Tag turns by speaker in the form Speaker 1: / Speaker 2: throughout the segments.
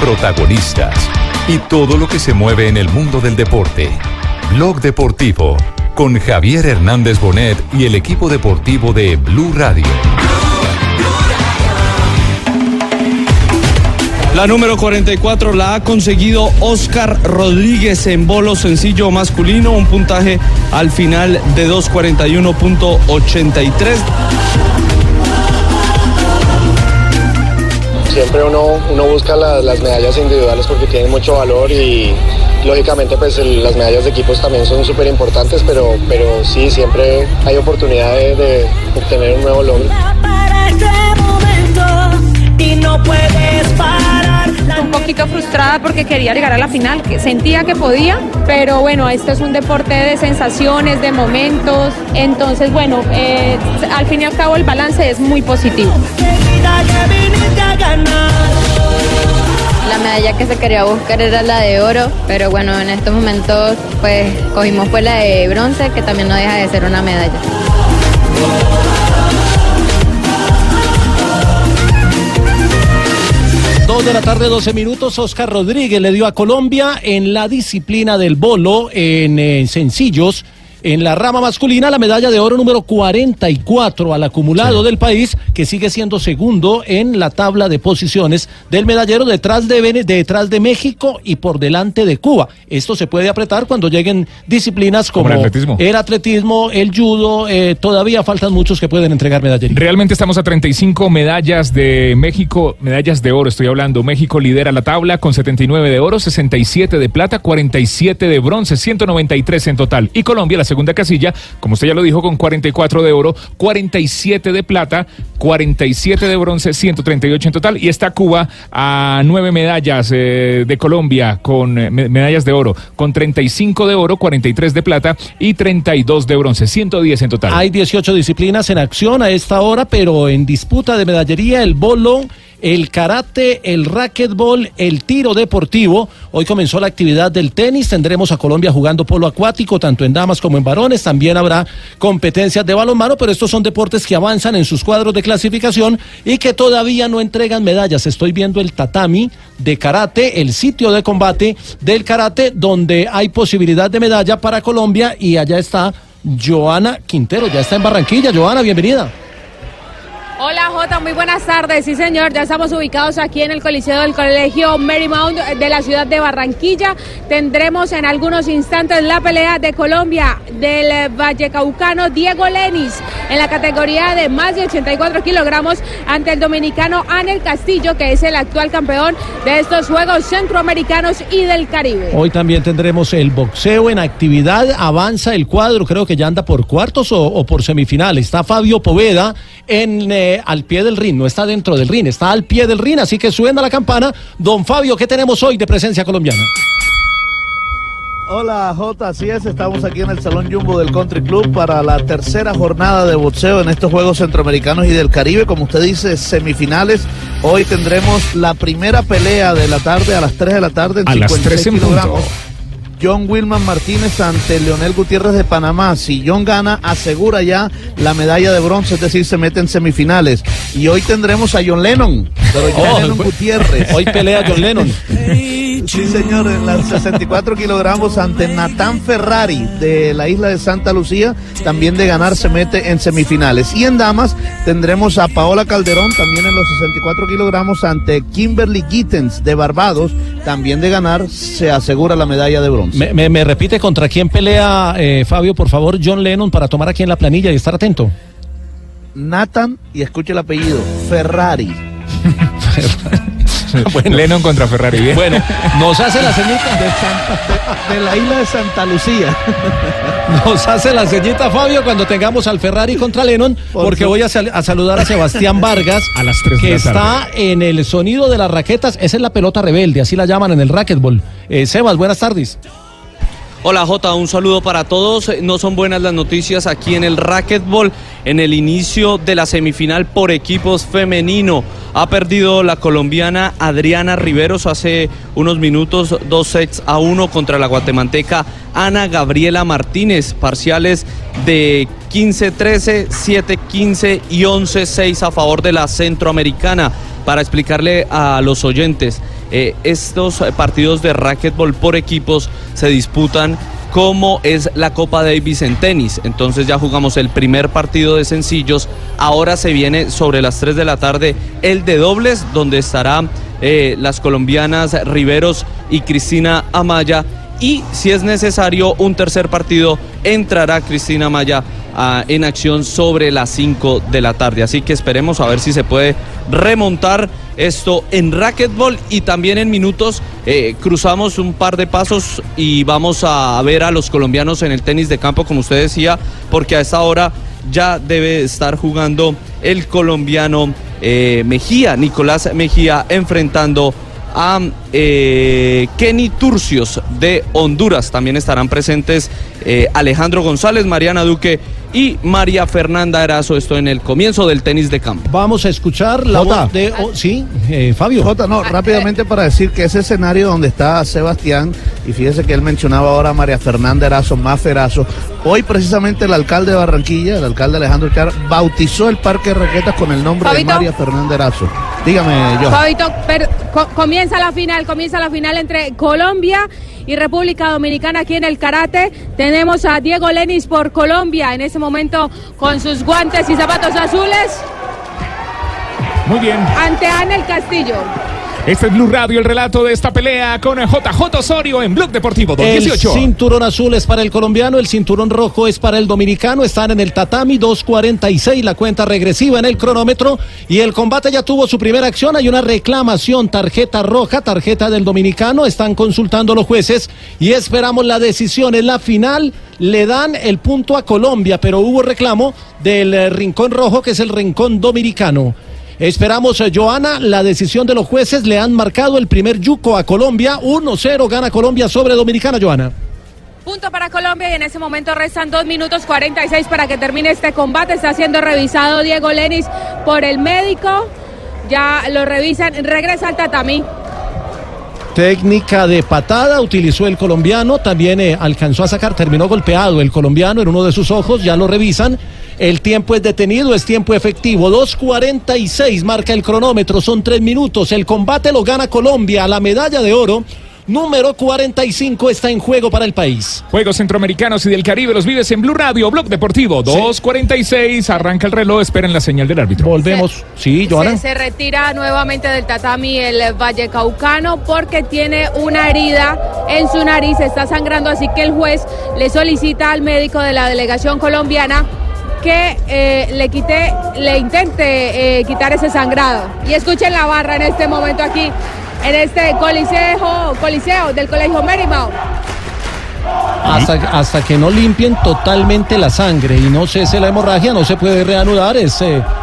Speaker 1: Protagonistas y todo lo que se mueve en el mundo del deporte. Blog Deportivo con Javier Hernández Bonet y el equipo deportivo de Blue Radio.
Speaker 2: La número 44 la ha conseguido Oscar Rodríguez en bolo sencillo masculino, un puntaje al final de 241.83.
Speaker 3: Siempre uno, uno busca la- las medallas individuales porque tienen mucho valor y lógicamente pues las medallas de equipos también son súper importantes, pero, pero sí, siempre hay oportunidad de, obtener un nuevo logro.
Speaker 4: este.
Speaker 5: Poquito frustrada porque quería llegar a la final, que sentía que podía, pero bueno, esto es un deporte de sensaciones, de momentos, entonces bueno, eh, al fin y al cabo el balance es muy positivo.
Speaker 6: La medalla que se quería buscar era la de oro, pero bueno, en estos momentos pues cogimos pues la de bronce, que también no deja de ser una medalla.
Speaker 7: De la tarde, 12 minutos. Oscar Rodríguez le dio a Colombia en la disciplina del bolo en eh, sencillos. En la rama masculina, la medalla de oro número 44 al acumulado del país, que sigue siendo segundo en la tabla de posiciones del medallero detrás de, Vene- detrás de México y por delante de Cuba. Esto se puede apretar cuando lleguen disciplinas como,
Speaker 8: Como el atletismo.
Speaker 7: el atletismo, el judo. eh, todavía faltan muchos que pueden entregar medallería.
Speaker 8: Realmente estamos a 35 medallas de México, medallas de oro, estoy hablando. México lidera la tabla con 79 de oro, 67 de plata, 47 de bronce, 193 en total. Y Colombia, la segunda casilla, como usted ya lo dijo, con 44 de oro, 47 de plata, 47 de bronce, 138 en total. Y está Cuba a nueve medallas eh, de Colombia con eh, me- medallas de oro, con 35 de oro, 43 de plata y 32 de bronce, 110 en total.
Speaker 7: Hay 18 disciplinas en acción a esta hora, pero en disputa de medallería el bolo, el karate, el racquetball, el tiro deportivo. Hoy comenzó la actividad del tenis. Tendremos a Colombia jugando polo acuático, tanto en damas como en varones. También habrá competencias de balonmano, pero estos son deportes que avanzan en sus cuadros de clasificación y que todavía no entregan medallas. Estoy viendo el tatami de karate, el sitio de combate del karate, donde hay posibilidad de medalla para Colombia y allá está Joana Quintero, ya está en Barranquilla. Joana, bienvenida.
Speaker 5: Hola Jota, muy buenas tardes. Sí señor, ya estamos ubicados aquí en el Coliseo del Colegio Marymount de la ciudad de Barranquilla. Tendremos en algunos instantes la pelea de Colombia del Vallecaucano Diego Lenis en la categoría de más de 84 kilogramos ante el dominicano Anel Castillo, que es el actual campeón de estos Juegos Centroamericanos y del Caribe.
Speaker 7: Hoy también tendremos el boxeo en actividad. Avanza el cuadro, creo que ya anda por cuartos o, por semifinales. Está Fabio Poveda en, eh, al pie del ring, no está dentro del ring, está al pie del ring. Así que suena la campana. Don Fabio, ¿qué tenemos hoy de presencia colombiana?
Speaker 9: Hola J, así es, estamos aquí en el Salón Jumbo del Country Club para la tercera jornada de boxeo en estos Juegos Centroamericanos y del Caribe, como usted dice, semifinales. Hoy tendremos la primera pelea de la tarde a las 3 de la tarde en
Speaker 8: A las
Speaker 9: 56
Speaker 8: 3 en punto.
Speaker 9: John Wilman Martínez ante Leonel Gutiérrez de Panamá. Si John gana, asegura ya la medalla de bronce, es decir, se mete en semifinales. Y hoy tendremos a John Lennon, pero John
Speaker 7: Oh,
Speaker 9: Lennon Gutiérrez.
Speaker 7: Hoy pelea John Lennon.
Speaker 9: Sí, señor, en las 64 kilogramos ante Natán Ferrari de la isla de Santa Lucía. También de ganar se mete en semifinales. Y en damas tendremos a Paola Calderón también en los 64 kilogramos ante Kimberly Gittens de Barbados. También de ganar se asegura la medalla de bronce.
Speaker 7: Me, me- me repite contra quién pelea, eh, Fabio, por favor, John Lennon, para tomar aquí en la planilla y estar atento.
Speaker 9: Nathan, y escuche el apellido, Ferrari.
Speaker 8: Lennon contra Ferrari. Bien.
Speaker 7: Bueno, nos hace la ceñita
Speaker 9: de, Santa- de- de la isla de Santa Lucía.
Speaker 7: Nos hace la ceñita Fabio cuando tengamos al Ferrari contra Lennon, porque voy a, sal- a saludar a Sebastián Vargas,
Speaker 8: A las
Speaker 7: que
Speaker 8: la
Speaker 7: está en el sonido de las raquetas. Esa es la pelota rebelde, así la llaman en el racquetball. Eh, Sebas, buenas tardes.
Speaker 10: Hola Jota, un saludo para todos. No son buenas las noticias aquí en el racquetball. En el inicio de la semifinal por equipos femenino ha perdido la colombiana Adriana Riveros hace unos minutos dos sets a uno contra la guatemalteca Ana Gabriela Martínez. Parciales de 15-13, 7-15 y 11-6 a favor de la centroamericana. Para explicarle a los oyentes, eh, estos partidos de racquetball por equipos se disputan como es la Copa Davis en tenis. Entonces ya jugamos el primer partido de sencillos. Ahora se viene sobre las 3 de la tarde el de dobles, donde estarán eh, las colombianas Riveros y Cristina Amaya. Y si es necesario un tercer partido, entrará Cristina Amaya en acción sobre las 5 de la tarde. Así que esperemos a ver si se puede remontar esto en racquetball y también en minutos eh, cruzamos un par de pasos y vamos a ver a los colombianos en el tenis de campo, como usted decía, porque a esta hora ya debe estar jugando el colombiano eh, Mejía, Nicolás Mejía, enfrentando a eh, Kenny Turcios de Honduras. También estarán presentes Alejandro González, Mariana Duque y María Fernanda Erazo. Esto en el comienzo del tenis de campo.
Speaker 7: Vamos a escuchar la
Speaker 9: Jota.
Speaker 7: voz de... oh, sí, eh, Fabio.
Speaker 9: Jota, no, rápidamente para decir que ese escenario donde está Sebastián, y fíjese que él mencionaba ahora a María Fernanda Erazo, más Erazo, hoy precisamente el alcalde de Barranquilla, el alcalde Alejandro Char, bautizó el parque de raquetas con el nombre
Speaker 5: Fabito.
Speaker 9: de María Fernanda Erazo. Dígame, yo.
Speaker 5: Fabito, per- co- comienza la final, comienza la final entre Colombia y República Dominicana aquí en el karate. Tenemos a Diego Lenis por Colombia en ese momento con sus guantes y zapatos azules
Speaker 8: Muy bien.
Speaker 5: ante Anel Castillo.
Speaker 8: Este es Blue Radio, el relato de esta pelea con JJ Osorio en Blog Deportivo
Speaker 7: El
Speaker 8: 2018.
Speaker 7: cinturón azul es para el colombiano, el cinturón rojo es para el dominicano. Están en el tatami 2.46, la cuenta regresiva en el cronómetro. Y el combate ya tuvo su primera acción. Hay una reclamación, tarjeta roja, tarjeta del dominicano. Están consultando los jueces y esperamos la decisión. En la final le dan el punto a Colombia, pero hubo reclamo del eh, rincón rojo, que es el rincón dominicano. Esperamos, eh, Joana, la decisión de los jueces. Le han marcado el primer yuco a Colombia. 1-0 gana Colombia sobre Dominicana, Joana.
Speaker 5: Punto para Colombia y en ese momento restan 2 minutos 46 para que termine este combate. Está siendo revisado Diego Lenis por el médico. Ya lo revisan. Regresa al tatami.
Speaker 7: Técnica de patada utilizó el colombiano, también eh, alcanzó a sacar, terminó golpeado el colombiano en uno de sus ojos, ya lo revisan. El tiempo es detenido, es tiempo efectivo. 2.46 marca el cronómetro, son tres minutos. El combate lo gana Colombia, la medalla de oro. Número 45 está en juego para el país.
Speaker 8: Juegos Centroamericanos y del Caribe los vives en Blue Radio, Blog Deportivo 246. Arranca el reloj, esperen la señal del árbitro.
Speaker 7: Volvemos. Sí, Joana.
Speaker 5: Se, se retira nuevamente del tatami el Vallecaucano porque tiene una herida en su nariz, está sangrando, así que el juez le solicita al médico de la delegación colombiana que eh, le quite, le intente eh, quitar ese sangrado. Y escuchen la barra en este momento aquí, en este coliseo, coliseo del Colegio Marymount.
Speaker 7: Hasta, hasta que no limpien totalmente la sangre y no cese la hemorragia, no se puede reanudar. Es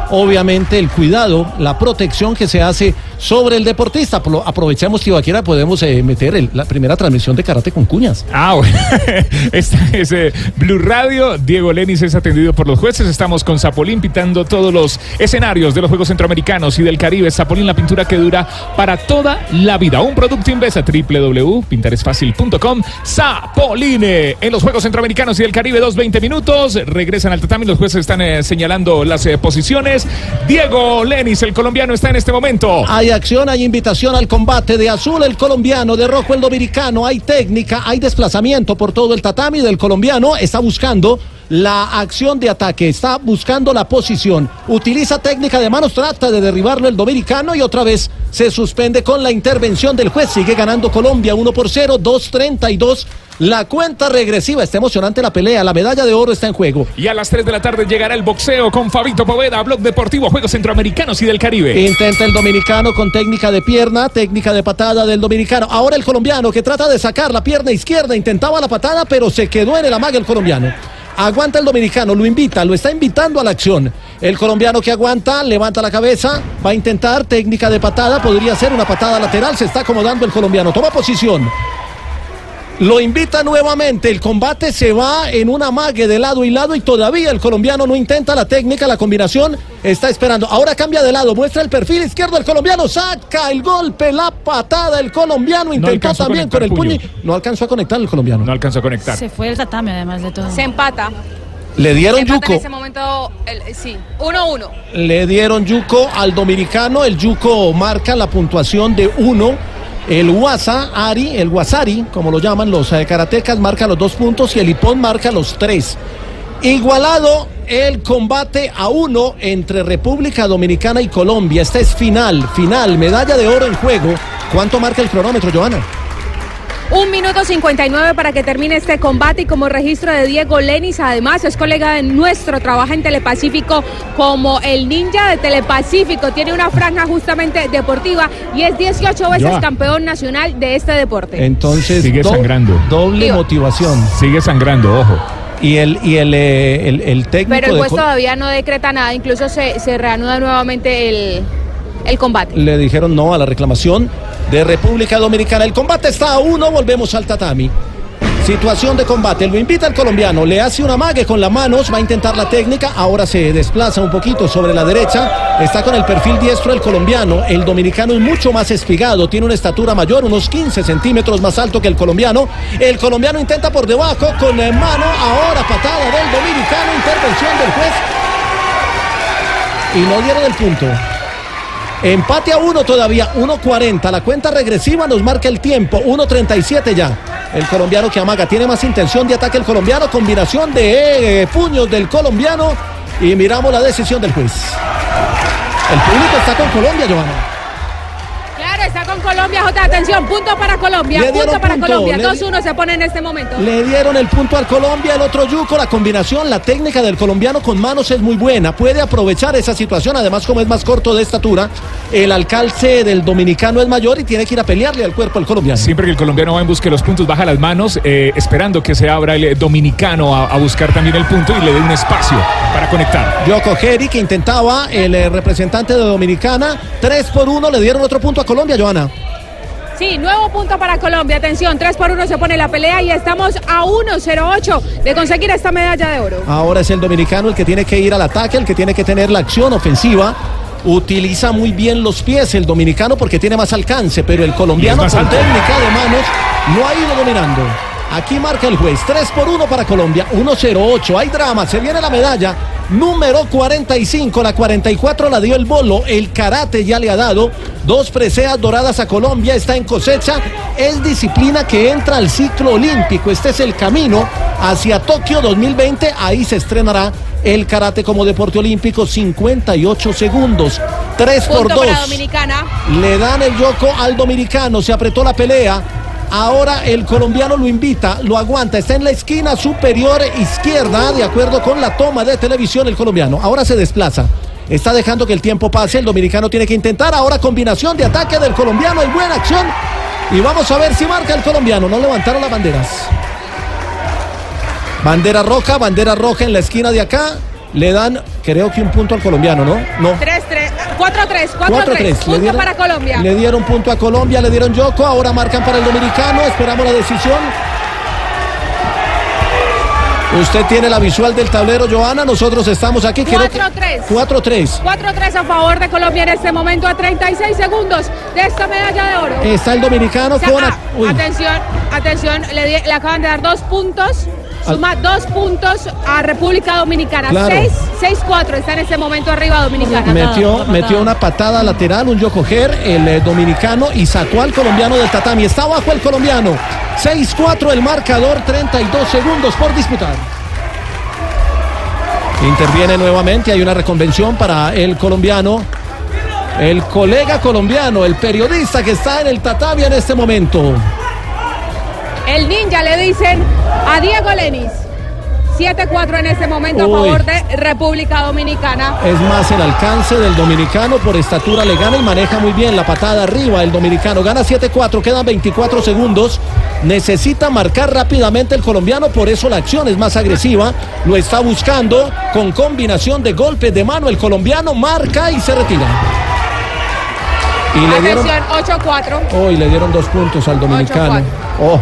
Speaker 7: obviamente el cuidado, la protección que se hace sobre el deportista. Apro- Aprovechamos que Ibaquera podemos eh, meter el- la primera transmisión de karate con cuñas.
Speaker 8: Ah, bueno. Esta es eh, Blue Radio. Diego Lenis es atendido por los jueces. Estamos con Zapolín pintando todos los escenarios de los Juegos Centroamericanos y del Caribe. Zapolín, la pintura que dura para toda la vida. Un producto inversa www.pintaresfacil.com. Zapoline en los Juegos Centroamericanos y del Caribe. Dos 20 minutos. Regresan al tatami. Los jueces están eh, señalando las eh, posiciones. Diego Lenis, el colombiano, está en este momento.
Speaker 7: Hay acción, hay invitación al combate de azul el colombiano, de rojo el dominicano, hay técnica, hay desplazamiento por todo el tatami del colombiano, está buscando la acción de ataque, está buscando la posición, utiliza técnica de manos, trata de derribarlo el dominicano y otra vez se suspende con la intervención del juez, sigue ganando Colombia 1 por 0, 2.32 La cuenta regresiva, está emocionante la pelea, la medalla de oro está en juego.
Speaker 8: Y a las 3 de la tarde llegará el boxeo con Fabito Poveda, Blog Deportivo, Juegos Centroamericanos y del Caribe.
Speaker 7: Intenta el dominicano con técnica de pierna, técnica de patada del dominicano. Ahora el colombiano que trata de sacar la pierna izquierda, intentaba la patada, pero se quedó en el amague el colombiano. Aguanta el dominicano, lo invita, lo está invitando a la acción. El colombiano que aguanta, levanta la cabeza, va a intentar técnica de patada, podría ser una patada lateral, se está acomodando el colombiano, toma posición. Lo invita nuevamente, el combate se va en una mague de lado y lado y todavía el colombiano no intenta la técnica, la combinación, está esperando. Ahora cambia de lado, muestra el perfil izquierdo el colombiano, saca el golpe, la patada, el colombiano intentó también con el puño. No alcanzó a conectar el colombiano.
Speaker 8: No alcanzó a conectar.
Speaker 11: Se fue el tatame además de todo.
Speaker 5: Se empata.
Speaker 7: Le dieron
Speaker 5: empata en
Speaker 7: yuco.
Speaker 5: ese momento, el- sí, 1-1.
Speaker 7: Le dieron yuco al dominicano. El yuco marca la puntuación de uno. El Wasa, Ari, el Wasari, como lo llaman los eh, karatecas, marca los dos puntos y el Ipón marca los tres. Igualado el combate a uno entre República Dominicana y Colombia. Esta es final, final, medalla de oro en juego. ¿Cuánto marca el cronómetro, Joana?
Speaker 5: Un minuto 59 para que termine este combate y como registro de Diego Lenis, además es colega de nuestro, trabaja en Telepacífico como el ninja de Telepacífico, tiene una franja justamente deportiva y es 18 veces
Speaker 8: Ya.
Speaker 5: campeón nacional de este deporte.
Speaker 7: Entonces,
Speaker 8: Sigue
Speaker 7: do-
Speaker 8: sangrando.
Speaker 7: doble
Speaker 5: Digo.
Speaker 7: motivación.
Speaker 8: Sigue sangrando, ojo.
Speaker 7: Y el, y el, eh, el, el técnico
Speaker 5: Pero el juez todavía no decreta nada, incluso se, se reanuda nuevamente el, el combate.
Speaker 7: le dijeron no a la reclamación de República Dominicana. El combate está a uno, volvemos al tatami. Situación de combate, lo invita el colombiano, le hace una mague con las manos, va a intentar la técnica, ahora se desplaza un poquito sobre la derecha, está con el perfil diestro el colombiano, el dominicano es mucho más espigado, tiene una estatura mayor, unos 15 centímetros más alto que el colombiano, el colombiano intenta por debajo con la mano, ahora patada del dominicano, intervención del juez y no dieron el punto. Empate a uno todavía, 1.40. La cuenta regresiva nos marca el tiempo, 1.37 ya. El colombiano que amaga tiene más intención de ataque el colombiano, combinación de eh, puños del colombiano y miramos la decisión del juez. El público está con Colombia, Giovanna.
Speaker 5: Colombia, J, atención, punto para Colombia, punto para
Speaker 7: punto,
Speaker 5: Colombia,
Speaker 7: le-
Speaker 5: 2-1 se pone en este momento.
Speaker 7: Le dieron el punto al Colombia, el otro Yuco, la combinación, la técnica del colombiano con manos es muy buena, puede aprovechar esa situación, además como es más corto de estatura, el alcance del dominicano es mayor y tiene que ir a pelearle al cuerpo al colombiano.
Speaker 8: Siempre que el colombiano va en busca de los puntos, baja las manos, eh, esperando que se abra el eh, dominicano a, a buscar también el punto y le dé un espacio para conectar.
Speaker 7: Yoko Geri que intentaba el eh, representante de Dominicana, 3 por 1, le dieron otro punto a Colombia, Joana.
Speaker 5: Sí, nuevo punto para Colombia. Atención, 3 por 1 se pone la pelea y estamos a 1-0-8 de conseguir esta medalla de oro.
Speaker 7: Ahora es el dominicano el que tiene que ir al ataque, el que tiene que tener la acción ofensiva. Utiliza muy bien los pies el dominicano porque tiene más alcance, pero el colombiano con técnica de manos no ha ido dominando. Aquí marca el juez, 3 por 1 para Colombia, 1-0-8. Hay drama, se viene la medalla. Número 45, la 44 la dio el bolo, el karate ya le ha dado. Dos preseas doradas a Colombia, está en cosecha. Es disciplina que entra al ciclo olímpico. Este es el camino hacia Tokio 2020. Ahí se estrenará el karate como deporte olímpico, 58 segundos. 3 por
Speaker 5: Punto
Speaker 7: 2.
Speaker 5: para Dominicana.
Speaker 7: Le dan el yoco al dominicano, se apretó la pelea. Ahora el colombiano lo invita, lo aguanta, está en la esquina superior izquierda, de acuerdo con la toma de televisión el colombiano. Ahora se desplaza. Está dejando que el tiempo pase, el dominicano tiene que intentar. Ahora combinación de ataque del colombiano en buena acción. Y vamos a ver si marca el colombiano. No levantaron las banderas. Bandera roja, bandera roja en la esquina de acá. Le dan, creo que un punto al colombiano, ¿no? No.
Speaker 5: 3-3, 4-3, 4-3.
Speaker 7: 4-3. Le
Speaker 5: Punto
Speaker 7: dieron-
Speaker 5: para Colombia.
Speaker 7: Le dieron punto a Colombia, le dieron Yoko, ahora marcan para el dominicano, esperamos la decisión. Usted tiene la visual del tablero, Joana, nosotros estamos aquí. creo que-
Speaker 5: 4-3.
Speaker 7: 4-3.
Speaker 5: 4-3 a favor de Colombia en este momento a 36 segundos de esta medalla de oro.
Speaker 7: Está el dominicano
Speaker 5: O sea,
Speaker 7: con...
Speaker 5: ah, atención, atención, le, di- le acaban de dar dos puntos. Suma dos puntos a República Dominicana.
Speaker 7: Claro.
Speaker 5: 6, 6-4 está en este momento arriba Dominicana.
Speaker 7: Metió, metió una patada lateral, un Yokoger, el eh, dominicano, y sacó al colombiano del tatami. Está abajo el colombiano. 6-4 el marcador, 32 segundos por disputar. Interviene nuevamente, hay una reconvención para el colombiano. El colega colombiano, el periodista que está en el tatami en este momento.
Speaker 5: El ninja le dicen a Diego Lenis. 7-4 en este momento
Speaker 7: Uy.
Speaker 5: a favor de República Dominicana.
Speaker 7: Es más el alcance del dominicano por estatura le gana y maneja muy bien la patada arriba el dominicano. Gana 7-4, quedan 24 segundos. Necesita marcar rápidamente el colombiano, por eso la acción es más agresiva. Lo está buscando con combinación de golpes de mano. El colombiano marca y se retira. Y le dieron,
Speaker 5: Atención, 8-4.
Speaker 7: hoy le dieron dos puntos al dominicano. Oh,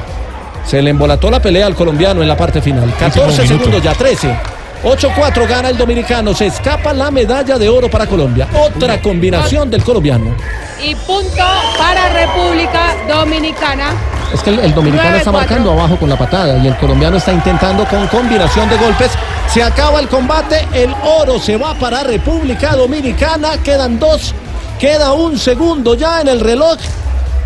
Speaker 7: se le embolató la pelea al colombiano en la parte final. 14
Speaker 8: minuto.
Speaker 7: segundos ya, 13. 8-4 gana el dominicano. Se escapa la medalla de oro para Colombia. Otra combinación del colombiano.
Speaker 5: Y punto para República Dominicana.
Speaker 7: Es que el, el dominicano está
Speaker 5: 9-4.
Speaker 7: marcando abajo con la patada y el colombiano está intentando con combinación de golpes. Se acaba el combate, el oro se va para República Dominicana. Quedan dos, queda un segundo ya en el reloj.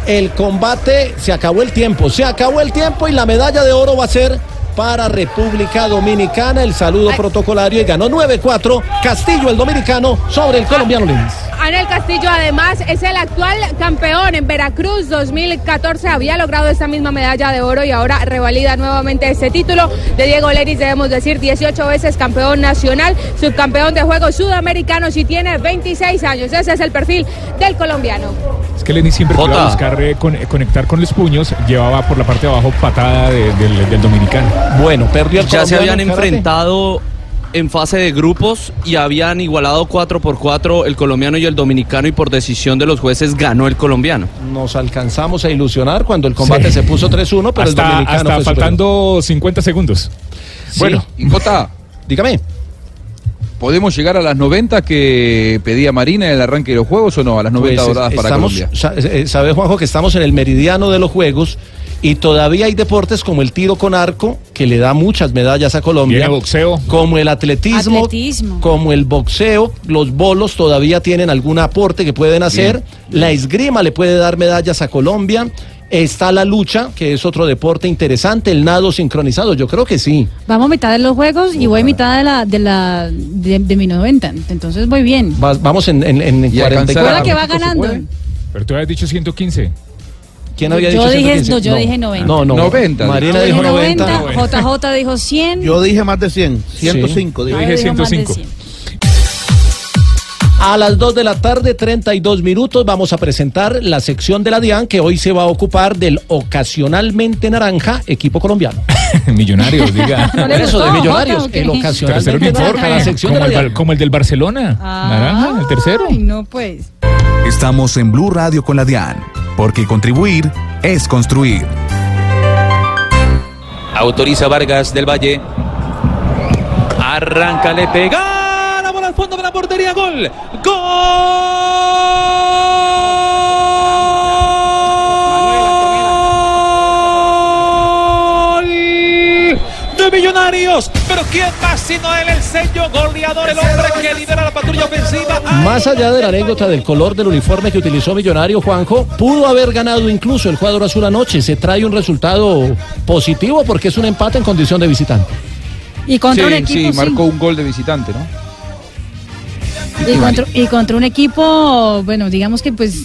Speaker 7: El combate se acabó el tiempo, se acabó el tiempo y la medalla de oro va a ser para República Dominicana. El saludo protocolario y ganó 9-4 Castillo el dominicano sobre el colombiano Lins.
Speaker 5: Anel Castillo además es el actual campeón en Veracruz 2014. Había logrado esta misma medalla de oro y ahora revalida nuevamente ese título. De Diego Leris debemos decir 18 veces campeón nacional, subcampeón de Juegos Sudamericanos y tiene 26 años. Ese es el perfil del colombiano.
Speaker 8: Es que Lenny siempre que iba a
Speaker 10: Jota.
Speaker 8: buscar eh, con- eh, conectar con los puños, llevaba por la parte de abajo patada de- del, del dominicano.
Speaker 7: Bueno, perdió el
Speaker 10: Ya se habían enfrentado en fase de grupos y habían igualado 4 por 4 el colombiano y el dominicano y por decisión de los jueces ganó el colombiano.
Speaker 7: Nos alcanzamos a ilusionar cuando el combate
Speaker 8: Sí.
Speaker 7: se puso 3-1, pero el
Speaker 8: hasta
Speaker 7: dominicano
Speaker 8: hasta
Speaker 7: fue
Speaker 8: faltando 50 segundos.
Speaker 11: Bueno, Jota,
Speaker 7: dígame.
Speaker 11: ¿Podemos llegar a las 90 que pedía Marina en el arranque de los juegos o no? A las 90
Speaker 7: Pues,
Speaker 11: doradas para
Speaker 7: estamos-
Speaker 11: Colombia.
Speaker 7: sa- eh, Sabe, Juanjo, que estamos en el meridiano de los Juegos y todavía hay deportes como el tiro con arco, que le da muchas medallas a Colombia.
Speaker 8: Viene boxeo.
Speaker 7: Como el atletismo,
Speaker 12: Atletismo.
Speaker 7: como el boxeo, los bolos todavía tienen algún aporte que pueden hacer. La esgrima le puede dar medallas a Colombia. Está la lucha, que es otro deporte interesante, el nado sincronizado, yo creo que sí.
Speaker 12: Vamos a mitad de los juegos y voy a mitad de la de la de, de mi 90. Entonces voy bien.
Speaker 7: Va- vamos en, en, en
Speaker 11: Y
Speaker 7: 44.
Speaker 12: Recuerda que va ganando.
Speaker 8: Pero tú habías dicho 115.
Speaker 7: ¿Quién había
Speaker 12: Yo
Speaker 7: dicho
Speaker 12: dije-
Speaker 7: 115?
Speaker 12: no, yo dije 90.
Speaker 7: No, no.
Speaker 11: 90.
Speaker 7: Marina
Speaker 12: Yo
Speaker 7: dijo
Speaker 12: dije
Speaker 7: 90.
Speaker 12: 90, JJ dijo 100.
Speaker 9: Yo dije más de 100, 105.
Speaker 8: Yo
Speaker 9: dije.
Speaker 8: dije
Speaker 12: dijo más de
Speaker 8: 105.
Speaker 12: 100.
Speaker 7: A las 2 de la tarde, 32 minutos, vamos a presentar la sección de la DIAN que hoy se va a ocupar del ocasionalmente naranja equipo colombiano.
Speaker 8: Millonarios, diga.
Speaker 12: ¿No le
Speaker 7: Por eso, de millonarios, el ocasionalmente naranja, la sección de
Speaker 8: como
Speaker 7: la
Speaker 8: el, como el del Barcelona. Naranja, el tercero.
Speaker 12: Ay, no, pues.
Speaker 13: Estamos en Blue Radio con la DIAN, porque contribuir es construir.
Speaker 14: Autoriza Vargas del Valle. Arranca, le pega. Al fondo de la portería. Gol. Gol. De Millonarios. Pero ¿quién más sino él, el sello goleador, el hombre que lidera la patrulla ofensiva?
Speaker 7: Más allá de la anécdota del color del uniforme que utilizó Millonario Juanjo, pudo haber ganado incluso el cuadro azul anoche. Se trae un resultado positivo porque es un empate en condición de visitante.
Speaker 12: Y contra
Speaker 11: sí,
Speaker 12: un equipo
Speaker 11: sí,
Speaker 12: sí.
Speaker 11: marcó un gol de visitante, ¿no?
Speaker 12: Y contra, y contra un equipo, bueno, digamos que pues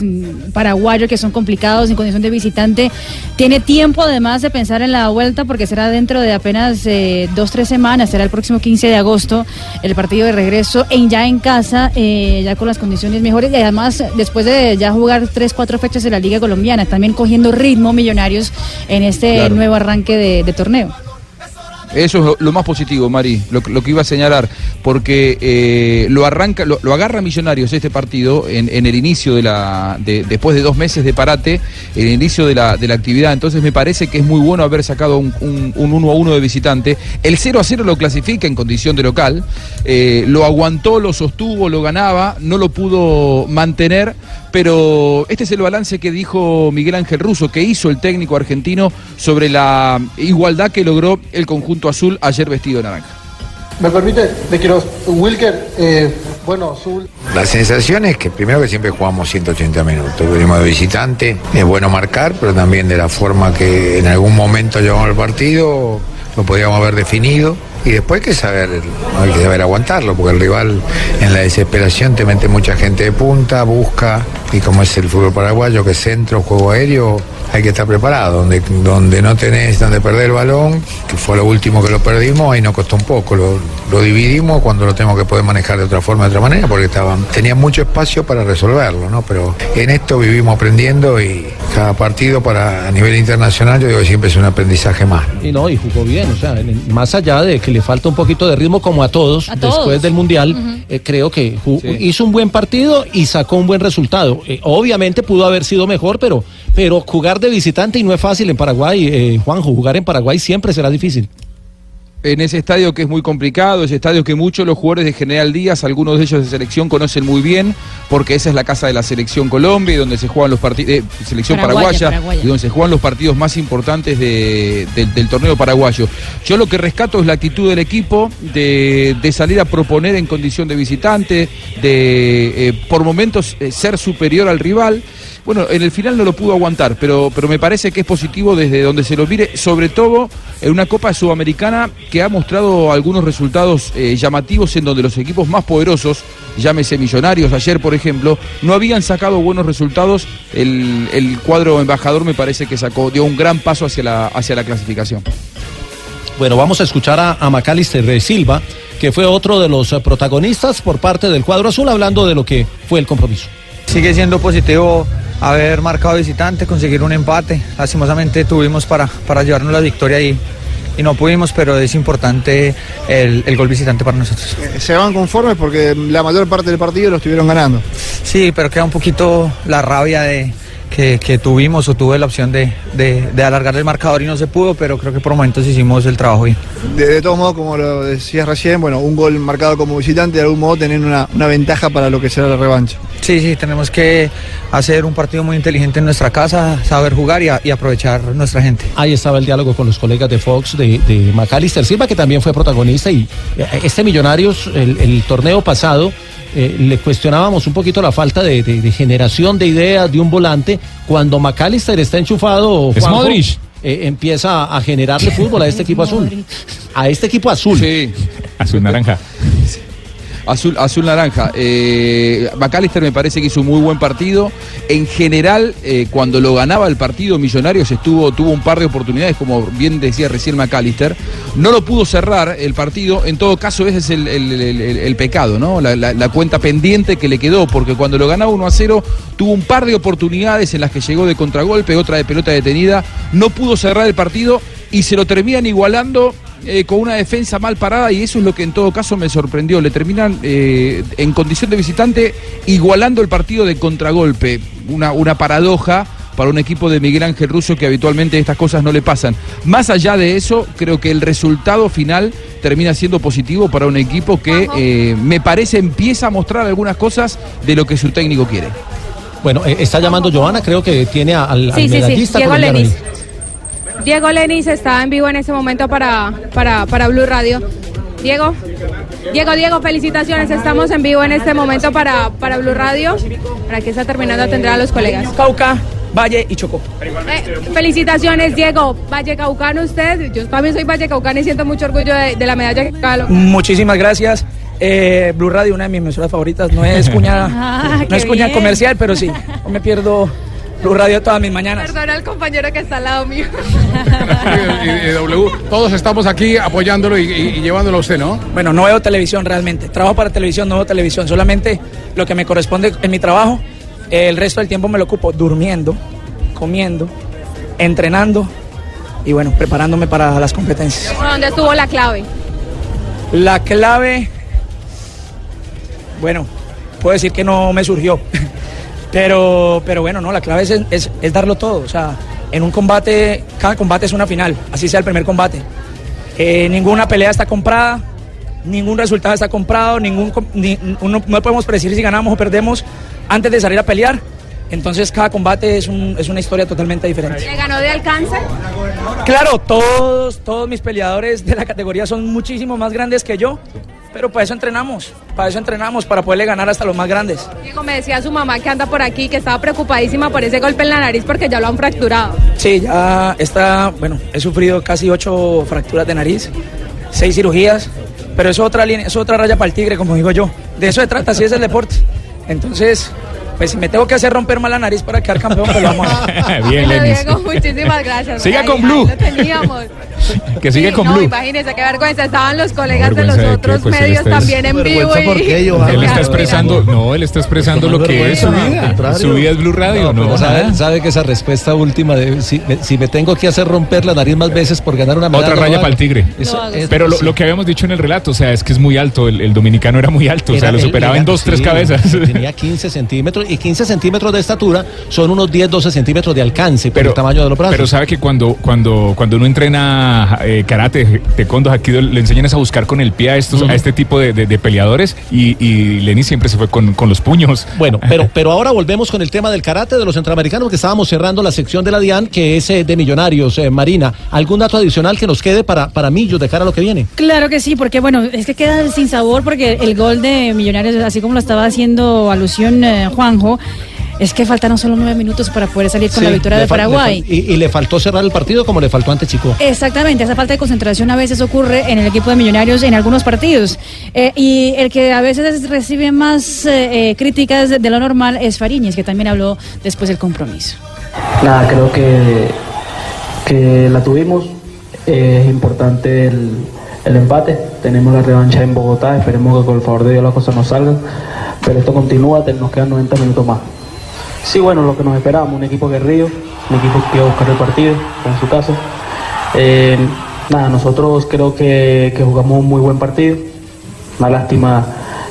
Speaker 12: paraguayo, que son complicados en condición de visitante, tiene tiempo además de pensar en la vuelta porque será dentro de apenas eh, dos, tres semanas, será el próximo 15 de agosto el partido de regreso en ya en casa, eh, ya con las condiciones mejores y además después de ya jugar tres, cuatro fechas en la Liga Colombiana, también cogiendo ritmo millonarios en este
Speaker 11: Claro.
Speaker 12: nuevo arranque de, de torneo.
Speaker 11: Eso es lo, más positivo, Mari, lo, que iba a señalar, porque eh, lo arranca, lo, agarra Millonarios este partido en, el inicio de la, de- después de dos meses de parate, en el inicio de la, de la actividad. Entonces me parece que es muy bueno haber sacado un, un, un 1 a 1 de visitante. El 0 a 0 lo clasifica en condición de local, eh, lo aguantó, lo sostuvo, lo ganaba, no lo pudo mantener, pero este es el balance que dijo Miguel Ángel Russo, que hizo el técnico argentino sobre la igualdad que logró el conjunto azul ayer vestido de naranja.
Speaker 15: Me permite, de Quiroz, Wilker, eh, bueno, su...
Speaker 16: La sensación es que primero que siempre jugamos 180 minutos, venimos de visitante, es bueno marcar, pero también de la forma que en algún momento llevamos el partido, lo podíamos haber definido y después hay que saber, hay que saber aguantarlo, porque el rival en la desesperación te mete mucha gente de punta, busca, y como es el fútbol paraguayo, que es centro, juego aéreo, hay que estar preparado. Donde, donde no tenés donde perder el balón, que fue lo último que lo perdimos, ahí nos costó un poco. Lo, lo dividimos cuando lo tenemos que poder manejar de otra forma, de otra manera, porque estaban, tenían mucho espacio para resolverlo, ¿no? Pero en esto vivimos aprendiendo y cada partido para a nivel internacional yo digo que siempre es un aprendizaje más.
Speaker 7: Y no, y jugó bien, o sea, más allá de que le falta un poquito de ritmo como a todos,
Speaker 12: A todos.
Speaker 7: después del Mundial, eh, creo que hizo un buen partido y sacó un buen resultado. Eh, obviamente pudo haber sido mejor, pero, pero jugar de visitante y no es fácil en Paraguay, eh, Juanjo, jugar en Paraguay siempre será difícil.
Speaker 11: En ese estadio que es muy complicado, ese estadio que muchos los jugadores de General Díaz, algunos de ellos de selección conocen muy bien, porque esa es la casa de la selección Colombia y donde se juegan los partidos, eh, selección
Speaker 12: Paraguaya,
Speaker 11: paraguaya,
Speaker 12: paraguaya.
Speaker 11: y donde se juegan los partidos más importantes de- del- del torneo paraguayo. Yo lo que rescato es la actitud del equipo de, de salir a proponer en condición de visitante, de eh, por momentos eh, ser superior al rival. Bueno, en el final no lo pudo aguantar, pero, pero me parece que es positivo desde donde se lo mire, sobre todo en una Copa Sudamericana que ha mostrado algunos resultados eh, llamativos en donde los equipos más poderosos, llámese Millonarios, ayer por ejemplo, no habían sacado buenos resultados. El, el cuadro embajador me parece que sacó, dio un gran paso hacia la, hacia la clasificación.
Speaker 7: Bueno, vamos a escuchar a, a Macalister de Silva, que fue otro de los eh, protagonistas por parte del cuadro azul, hablando de lo que fue el compromiso.
Speaker 17: Sigue siendo positivo haber marcado visitante, conseguir un empate. Lastimosamente tuvimos para, para llevarnos la victoria y, y no pudimos, pero es importante el, el gol visitante para nosotros.
Speaker 15: Se van conformes porque la mayor parte del partido lo estuvieron ganando.
Speaker 17: Sí, pero queda un poquito la rabia de que, que tuvimos o tuve la opción de, de- de alargar el marcador y no se pudo, pero creo que por momentos hicimos el trabajo bien.
Speaker 15: De, de todos modos, como lo decías recién, bueno, un gol marcado como visitante, de algún modo tener una, una ventaja para lo que será la revancha.
Speaker 17: Sí, sí, tenemos que hacer un partido muy inteligente en nuestra casa, saber jugar y, a- y aprovechar nuestra gente.
Speaker 7: Ahí estaba el diálogo con los colegas de Fox, de, de Macalister Silva, que también fue protagonista. Y eh, este Millonarios, el, el torneo pasado, eh, le cuestionábamos un poquito la falta de, de- de generación de ideas de un volante. Cuando Macalister está enchufado,
Speaker 8: Es
Speaker 7: Juanjo,
Speaker 8: Modric.
Speaker 7: eh, empieza a generarle fútbol a este equipo azul. A este equipo azul.
Speaker 11: Sí.
Speaker 8: Azul naranja.
Speaker 11: Azul, azul naranja. Eh, McAllister me parece que hizo un muy buen partido. En general, eh, cuando lo ganaba el partido, Millonarios estuvo, tuvo un par de oportunidades, como bien decía recién McAllister. No lo pudo cerrar el partido. En todo caso, ese es el, pecado, ¿no? La, la- la cuenta pendiente que le quedó, porque cuando lo ganaba 1 a 0, tuvo un par de oportunidades en las que llegó de contragolpe, otra de pelota detenida. No pudo cerrar el partido y se lo terminan igualando eh, con una defensa mal parada y eso es lo que en todo caso me sorprendió. Le terminan eh, en condición de visitante igualando el partido de contragolpe. Una, una paradoja para un equipo de Miguel Ángel Russo que habitualmente estas cosas no le pasan. Más allá de eso, creo que el resultado final termina siendo positivo para un equipo que eh, me parece empieza a mostrar algunas cosas de lo que su técnico quiere.
Speaker 7: Bueno, eh, está llamando Joana, creo que tiene al, al
Speaker 5: Sí, sí, sí,
Speaker 7: medallista
Speaker 5: Diego. Lenis. Está en vivo en este momento para, para, para Blue Radio. Diego, Diego, Diego, felicitaciones. Estamos en vivo en este momento para, para Blue Radio. Para que está terminando atender a los colegas.
Speaker 18: Cauca, Valle y Chocó.
Speaker 5: Eh, felicitaciones, Diego. Valle Caucano, usted. Yo también soy Valle Caucano y siento mucho orgullo de, de la medalla que acaba.
Speaker 18: Muchísimas gracias. Eh, Blue Radio, una de mis emisoras favoritas. No es cuña,
Speaker 5: Ah,
Speaker 18: no es cuña
Speaker 5: bien.
Speaker 18: comercial, pero sí. No me pierdo Blue Radio todas mis mañanas.
Speaker 5: Perdona al compañero que está al lado mío.
Speaker 19: y, y W, todos estamos aquí apoyándolo y, y- y llevándolo a usted, ¿no?
Speaker 18: Bueno, no veo televisión realmente. Trabajo para televisión, no veo televisión. Solamente lo que me corresponde en mi trabajo. El resto del tiempo me lo ocupo durmiendo, comiendo, entrenando y bueno, preparándome para las competencias.
Speaker 5: ¿Dónde estuvo la clave?
Speaker 18: La clave, bueno, puedo decir que no me surgió, pero, pero bueno, no, la clave es, es- es darlo todo. O sea, en un combate, cada combate es una final, así sea el primer combate. Eh, ninguna pelea está comprada, ningún resultado está comprado, ningún, ni- uno- no podemos predecir si ganamos o perdemos antes de salir a pelear. Entonces cada combate es, un- es una historia totalmente diferente.
Speaker 5: ¿Le ganó de alcance?
Speaker 18: Claro, todos, todos mis peleadores de la categoría son muchísimo más grandes que yo, pero para eso entrenamos, para eso entrenamos, para poderle ganar hasta los más grandes.
Speaker 5: Diego me decía su mamá que anda por aquí, que estaba preocupadísima por ese golpe en la nariz porque ya lo han fracturado.
Speaker 18: Sí, ya está, bueno, he sufrido casi ocho fracturas de nariz. seis cirugías, pero eso es otra línea, es otra raya para el tigre, como digo yo. De eso se trata, así es el deporte. Entonces, pues si me tengo que hacer romper más la nariz para quedar campeón, pues lo vamos a hacer.
Speaker 8: Bien,
Speaker 5: Bueno. Diego, muchísimas gracias.
Speaker 8: Siga con
Speaker 5: ahí
Speaker 8: Blue.
Speaker 5: lo teníamos.
Speaker 8: Que sigue
Speaker 5: Sí,
Speaker 8: con
Speaker 5: no,
Speaker 8: Blue.
Speaker 5: imagínense qué vergüenza. Estaban los colegas de los
Speaker 8: de qué,
Speaker 5: otros
Speaker 8: pues,
Speaker 5: medios también en vivo. Y-
Speaker 8: Él está expresando, no, él está expresando lo que es su vida. Su vida es Blue Radio, no.
Speaker 7: sabe, que esa respuesta última de si me, si me tengo que hacer romper la nariz más veces por ganar una medalla.
Speaker 8: Otra raya para el tigre.
Speaker 7: Eso es-
Speaker 8: Pero lo,
Speaker 7: sí.
Speaker 8: lo que habíamos dicho en el relato, o sea, es que es muy alto. El, el dominicano era muy alto. o sea, lo superaba
Speaker 7: era-
Speaker 8: en dos, tres cabezas.
Speaker 7: Tenía 15 centímetros y 15 centímetros de estatura son unos 10, 12 centímetros de alcance por el tamaño de los brazos.
Speaker 8: Pero sabe que cuando, cuando, cuando uno entrena eh, karate, taekwondo, aikido, le enseñan es a buscar con el pie a, estos, a este tipo de, de- de peleadores y, y Lenny siempre se fue con, con los puños.
Speaker 7: Bueno, pero, pero ahora volvemos con el tema del karate de los centroamericanos, que estábamos cerrando la sección de la DIAN, que es eh, de Millonarios. Eh, Marina, ¿algún dato adicional que nos quede para, para Millos de cara a lo que viene?
Speaker 12: Claro que sí, porque bueno, es que queda sin sabor porque el gol de Millonarios, así como lo estaba haciendo alusión eh, Juanjo, es que faltaron solo nueve minutos para poder salir con la victoria de Paraguay.
Speaker 7: y, y le faltó cerrar el partido como le faltó ante Chico.
Speaker 12: Exactamente, esa falta de concentración a veces ocurre en el equipo de Millonarios en algunos partidos. Eh, y el que a veces recibe más eh, eh, críticas de, de lo normal es Fariñez, que también habló después del compromiso.
Speaker 20: Nada, creo que, que la tuvimos. Eh, es importante el, el empate. Tenemos la revancha en Bogotá. Esperemos que con el favor de Dios las cosas nos salgan. Pero esto continúa, nos quedan 90 minutos más. Sí, bueno, lo que nos esperábamos, un equipo guerrillo, un equipo que iba a buscar el partido, en su casa. Eh, nada, nosotros creo que, que jugamos un muy buen partido. Una lástima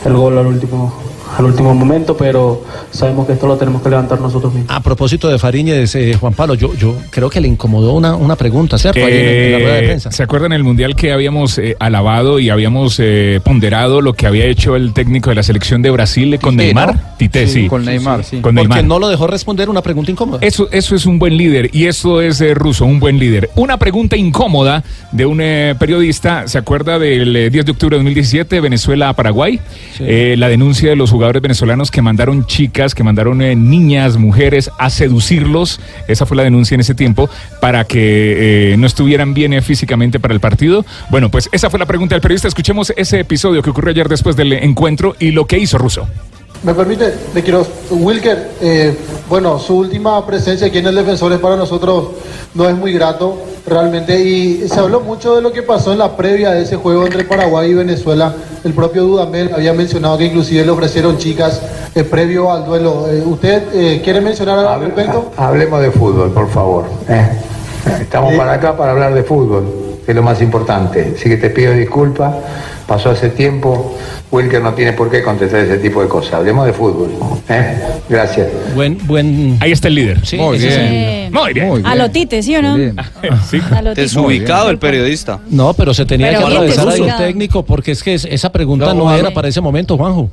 Speaker 20: el gol al último, al último momento, pero sabemos que esto lo tenemos que levantar nosotros mismos.
Speaker 7: A propósito de Fariñez, eh, Juan Pablo, yo, yo creo que le incomodó una, una pregunta, ¿cierto? Ahí en, en la rueda de
Speaker 8: Eh,
Speaker 7: prensa.
Speaker 8: ¿Se acuerdan el mundial que habíamos eh, alabado y habíamos eh, ponderado lo que había hecho el técnico de la selección de Brasil con
Speaker 7: Tite,
Speaker 8: Neymar?
Speaker 7: ¿no?
Speaker 8: Tite, sí.
Speaker 7: Con Neymar, sí.
Speaker 8: Con
Speaker 7: Porque
Speaker 8: Neymar.
Speaker 7: no lo dejó responder una pregunta incómoda.
Speaker 8: Eso, eso es un buen líder y eso es eh, ruso, un buen líder. Una pregunta incómoda de un eh, periodista, ¿se acuerda del eh, 10 de octubre de 2017, Venezuela a Paraguay? Eh, la denuncia de los jugadores venezolanos que mandaron chicas, que mandaron eh, niñas, mujeres a seducirlos, esa fue la denuncia en ese tiempo, para que eh, no estuvieran bien eh, físicamente para el partido. Bueno, pues esa fue la pregunta del periodista. Escuchemos ese episodio que ocurrió ayer después del encuentro y lo que hizo Russo.
Speaker 21: Me permite, le quiero, Wilker, eh, bueno, su última presencia aquí en el Defensores para nosotros no es muy grato realmente y se habló mucho de lo que pasó en la previa de ese juego entre Paraguay y Venezuela. El propio Dudamel había mencionado que inclusive le ofrecieron chicas eh, previo al duelo. Eh, ¿Usted quiere mencionar algo al respecto?
Speaker 16: Hablemos de fútbol, por favor. Estamos para acá para hablar de fútbol, que es lo más importante. Así que te pido disculpas, pasó hace tiempo, Wilker no tiene por qué contestar ese tipo de cosas. Hablemos de fútbol. ¿eh? Gracias.
Speaker 7: Buen, buen.
Speaker 8: Ahí está el líder.
Speaker 7: Sí,
Speaker 16: Muy bien.
Speaker 7: el-
Speaker 8: Muy bien.
Speaker 12: A lo Tite, ¿sí o no? A lo Tite.
Speaker 10: Desubicado el periodista.
Speaker 7: No, pero se tenía
Speaker 12: Pero
Speaker 7: que atravesar ahí un técnico porque es que es- esa pregunta
Speaker 11: No,
Speaker 7: era para ese momento, Juanjo.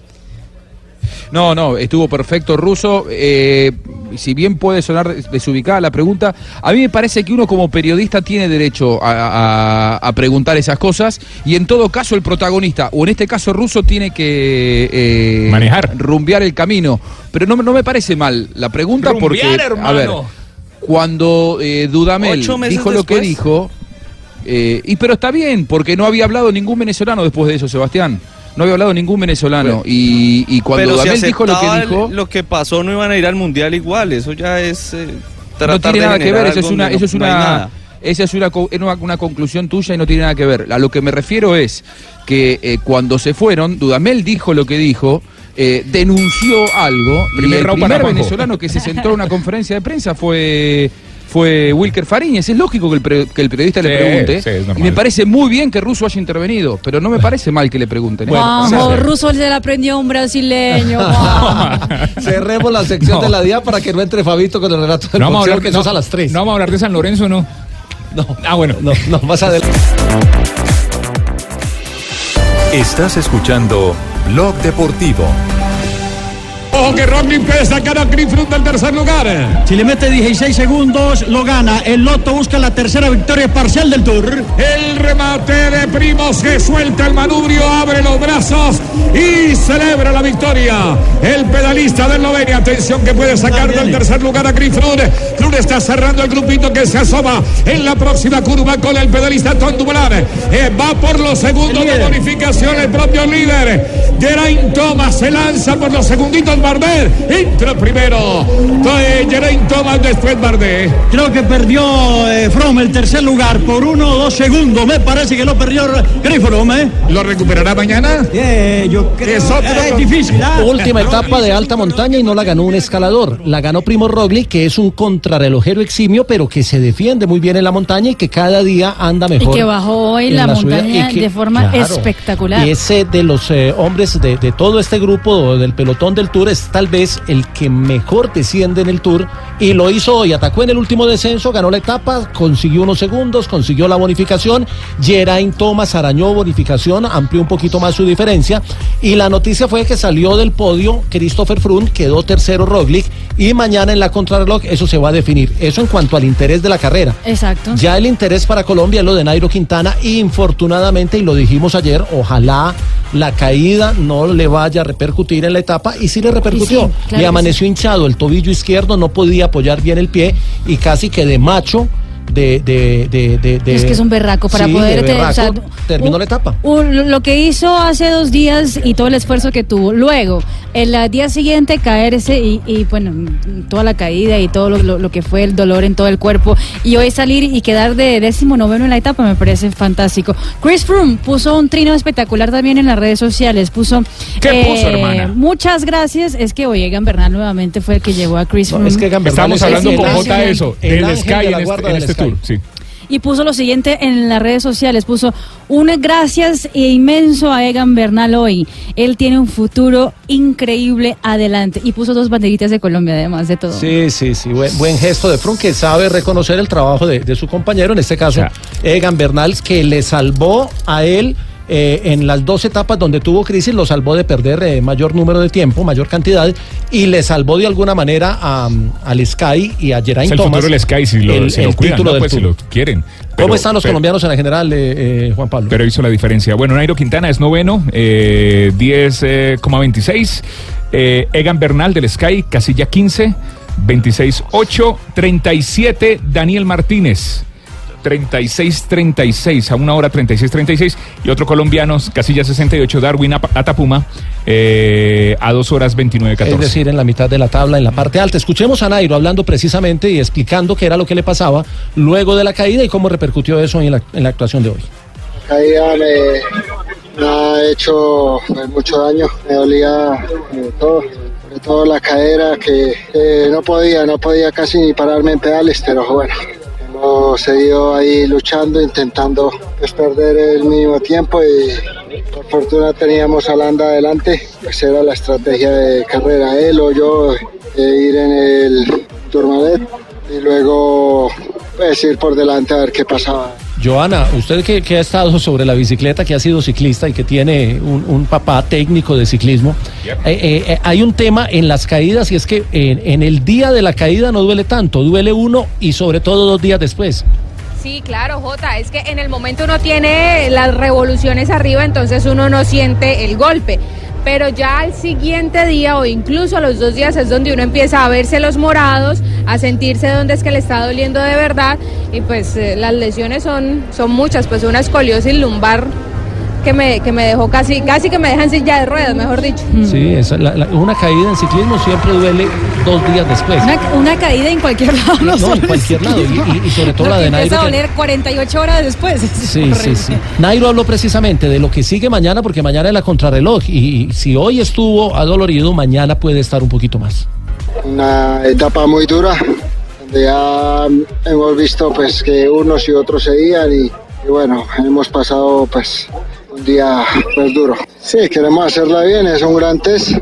Speaker 11: No, no, estuvo perfecto ruso. Eh, si bien puede sonar des- desubicada la pregunta, a mí me parece que uno como periodista tiene derecho a, a- a preguntar esas cosas y en todo caso el protagonista, o en este caso ruso, tiene que eh,
Speaker 8: Manejar.
Speaker 11: rumbear el camino. Pero no, me- no me parece mal la pregunta porque,
Speaker 8: Rumbear,
Speaker 11: a ver,
Speaker 8: hermano.
Speaker 11: cuando eh, Dudamel dijo lo que dijo, eh, y pero está bien, porque no había hablado ningún venezolano después de eso, Sebastián. No había hablado ningún venezolano. y, y cuando
Speaker 10: Pero si
Speaker 11: Dudamel dijo lo que dijo.
Speaker 10: lo que pasó, no iban a ir al mundial igual. Eso ya es. eh,
Speaker 11: no tiene nada que ver, eso es una, eso es una, esa es una, una, conclusión tuya y no tiene nada que ver. A lo que me refiero es que eh, cuando se fueron, Dudamel dijo lo que dijo, eh, denunció algo y el primer venezolano que se sentó en una conferencia de prensa fue fue Wilker Fariñez. Es lógico que el, pre- que el periodista le pregunte.
Speaker 8: sí,
Speaker 11: y me parece muy bien que Russo haya intervenido, pero no me parece mal que le pregunten. ¿eh?
Speaker 12: Juanjo, Russo se la aprendió a un brasileño.
Speaker 7: Cerremos la sección
Speaker 8: No.
Speaker 7: de la DIA para que no entre Fabito con el relato del
Speaker 8: No vamos, a
Speaker 7: boxeo,
Speaker 8: hablar,
Speaker 7: que
Speaker 8: no,
Speaker 7: a las 3.
Speaker 8: no vamos a hablar de San Lorenzo, ¿no?
Speaker 7: No.
Speaker 8: Ah, bueno.
Speaker 7: No, no, más adelante.
Speaker 1: Estás escuchando Blog Deportivo.
Speaker 14: Ojo que Rodney puede sacar a Greenfield del tercer lugar.
Speaker 22: Si le mete 16 segundos, lo gana. El Loto busca la tercera victoria parcial del Tour.
Speaker 14: El remate de Primos que suelta el manubrio, abre los brazos y celebra la victoria. El pedalista del Lovenia, atención que puede sacar del tercer lugar a Greenfield.
Speaker 23: Froome está cerrando el grupito que se asoma en la próxima curva con el pedalista Dumoulin. Eh, va por los segundos de bonificación el propio líder. Geraint Thomas se lanza por los segunditos Bardet. Entra primero. Geraint Thomas después Bardet.
Speaker 22: Creo que perdió eh, From el tercer lugar por uno o dos segundos. Me parece que lo perdió Griffith, ¿eh?
Speaker 23: ¿Lo recuperará mañana?
Speaker 22: Eh, yo creo
Speaker 23: Es otro
Speaker 22: es difícil. ¿ah?
Speaker 7: Última etapa de alta montaña y no la ganó un escalador. La ganó Primo Roglic, que es un contrarrelojero eximio, pero que se defiende muy bien en la montaña y que cada día anda
Speaker 12: Y
Speaker 7: mejor.
Speaker 12: que bajó hoy
Speaker 7: en
Speaker 12: la, montaña
Speaker 7: y que-
Speaker 12: de forma
Speaker 7: claro.
Speaker 12: espectacular.
Speaker 7: Y ese de los eh, hombres de, de todo este grupo del pelotón del Tour es tal vez el que mejor desciende en el Tour y lo hizo hoy. Atacó en el último descenso, ganó la etapa, consiguió unos segundos, consiguió la bonificación. Geraint Thomas arañó bonificación, amplió un poquito más su diferencia. Y la noticia fue que salió del podio Christopher Froome, quedó tercero Roglic y mañana en la contrarreloj eso se va a definir. Eso en cuanto al interés de la carrera.
Speaker 12: Exacto.
Speaker 7: Ya el interés para Colombia es lo de Nairo Quintana. Infortunadamente, y lo dijimos ayer, ojalá la caída no le vaya a repercutir en la etapa. Y sí le repercutió.
Speaker 12: Sí, claro
Speaker 7: le amaneció hinchado el tobillo izquierdo, no podía apoyar bien el pie y casi que de macho. De, de, de, de- de-
Speaker 12: es que es un berraco para
Speaker 7: Sí,
Speaker 12: poder te- o sea,
Speaker 7: berraco, terminó
Speaker 12: un-
Speaker 7: la etapa.
Speaker 12: un- lo que hizo hace dos días y todo el esfuerzo que tuvo. Luego, el eh, día siguiente caerse y, y, bueno, toda la caída y todo lo, lo- lo que fue el dolor en todo el cuerpo. Y hoy salir y quedar de décimo noveno en la etapa me parece fantástico. Chris Froome puso un trino espectacular también en las redes sociales. Puso. eh,
Speaker 8: ¿Qué puso, hermana?
Speaker 12: Muchas gracias. Es que hoy Egan Bernal nuevamente fue el que llevó a Chris Froome.
Speaker 7: es que Egan Bernal
Speaker 8: Estamos
Speaker 7: es
Speaker 8: hablando
Speaker 7: el
Speaker 8: con J
Speaker 7: ángel-
Speaker 8: eso,
Speaker 7: el ángel
Speaker 8: Sky en este, en este. Tour. Sí.
Speaker 12: y puso lo siguiente en las redes sociales, puso un gracias inmenso a Egan Bernal hoy. Él tiene un futuro increíble adelante y puso dos banderitas de Colombia además de todo.
Speaker 7: Sí, sí, sí, buen, buen gesto de Froome que sabe reconocer el trabajo de, de su compañero, en este caso Egan Bernal, que le salvó a él eh, en las dos etapas donde tuvo crisis, lo salvó de perder eh, mayor número de tiempo, mayor cantidad, y le salvó de alguna manera a, al Sky y a Geraint
Speaker 8: el
Speaker 7: Thomas
Speaker 8: futuro del Sky si lo,
Speaker 7: el,
Speaker 8: si lo
Speaker 7: el
Speaker 8: cuidan,
Speaker 7: título
Speaker 8: ¿no?
Speaker 7: del
Speaker 8: Pues si
Speaker 7: Tour.
Speaker 8: lo quieren.
Speaker 7: ¿Cómo están los
Speaker 8: pero-
Speaker 7: colombianos en la general, eh, eh, Juan Pablo?
Speaker 8: Pero hizo la diferencia. Bueno, Nairo Quintana es noveno, eh, 10,26. Eh, Egan Bernal del Sky, casilla 15, 26,8. 37, Daniel Martínez. 36-36, a una hora 36-36. Y otro colombiano, casilla 68, Darwin Atapuma, eh, a dos horas 29-14.
Speaker 7: Es decir, en la mitad de la tabla, en la parte alta. Escuchemos a Nairo hablando precisamente y explicando qué era lo que le pasaba luego de la caída y cómo repercutió eso en la, en la actuación de hoy.
Speaker 24: caída me, me ha hecho pues, mucho daño, me dolía eh, todo, sobre todo la cadera que eh, no podía, no podía casi ni pararme en pedales, pero bueno, hemos seguido ahí luchando, intentando pues, perder el mínimo tiempo y por fortuna teníamos a Landa adelante, pues era la estrategia de carrera, él o yo, ir en el Tourmalet y luego pues ir por delante a ver qué pasaba.
Speaker 7: Joana, usted que, que ha estado sobre la bicicleta, que ha sido ciclista y que tiene un, un papá técnico de ciclismo, eh, eh, eh, hay un tema en las caídas y es que en, en el día de la caída no duele tanto, duele uno y sobre todo dos días después.
Speaker 5: Sí, claro, Jota, es que en el momento uno tiene las revoluciones arriba, entonces uno no siente el golpe. Pero ya al siguiente día o incluso a los dos días es donde uno empieza a verse los morados, a sentirse dónde es que le está doliendo de verdad. Y pues eh, las lesiones son, son muchas, pues una escoliosis lumbar que me, que me dejó casi, casi que me deja en silla de ruedas, mejor dicho.
Speaker 7: Sí, esa- la- la- una caída en ciclismo siempre duele dos días después.
Speaker 12: Una, una caída en cualquier lado.
Speaker 7: No, en cualquier lado, y-
Speaker 12: ciclismo.
Speaker 7: y- y sobre todo la de Nairo
Speaker 12: Empieza a doler 48 horas después. Es
Speaker 7: Sí, sí, sí. Nairo habló precisamente de lo que sigue mañana, porque mañana es la contrarreloj. Y si hoy estuvo adolorido, mañana puede estar un poquito más.
Speaker 24: una etapa muy dura donde ya hemos visto pues que unos y otros seguían y, y bueno hemos pasado pues un día pues duro. Sí queremos hacerla bien es un gran test.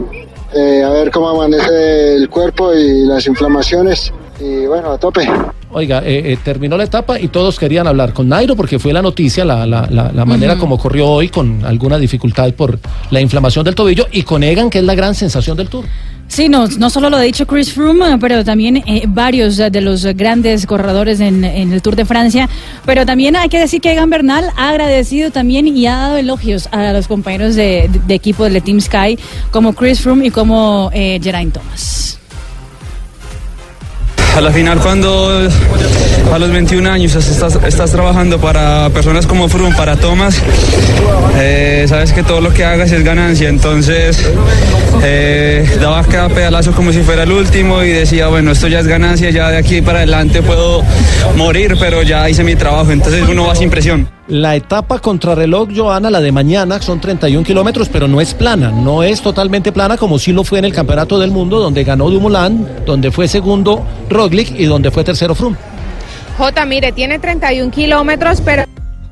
Speaker 24: Eh, a ver cómo amanece el cuerpo y las inflamaciones. Y bueno a tope.
Speaker 7: Oiga, eh, eh, terminó la etapa y todos querían hablar con Nairo porque fue la noticia, la, la, la, la manera como corrió hoy con alguna dificultad por la inflamación del tobillo y con Egan, que es la gran sensación del Tour.
Speaker 12: Sí, no, no solo lo ha dicho Chris Froome, pero también eh, varios de los grandes corredores en, en el Tour de Francia. Pero también hay que decir que Egan Bernal ha agradecido también y ha dado elogios a los compañeros de, de- de equipo del Team Sky, como Chris Froome y como eh, Geraint Thomas.
Speaker 25: A la final cuando a los 21 años estás, trabajando para personas como Froome, para Thomas, eh, sabes que todo lo que hagas es ganancia, entonces eh, daba cada pedalazo como si fuera el último y decía, bueno, esto ya es ganancia, ya de aquí para adelante puedo morir, pero ya hice mi trabajo, entonces uno va sin presión.
Speaker 7: La etapa contrarreloj, Joana, la de mañana, son 31 kilómetros, pero no es plana, no es totalmente plana como sí lo fue en el Campeonato del Mundo, donde ganó Dumoulin, donde fue segundo Roglic y donde fue tercero Froome.
Speaker 5: J, mire, tiene 31 kilómetros, pero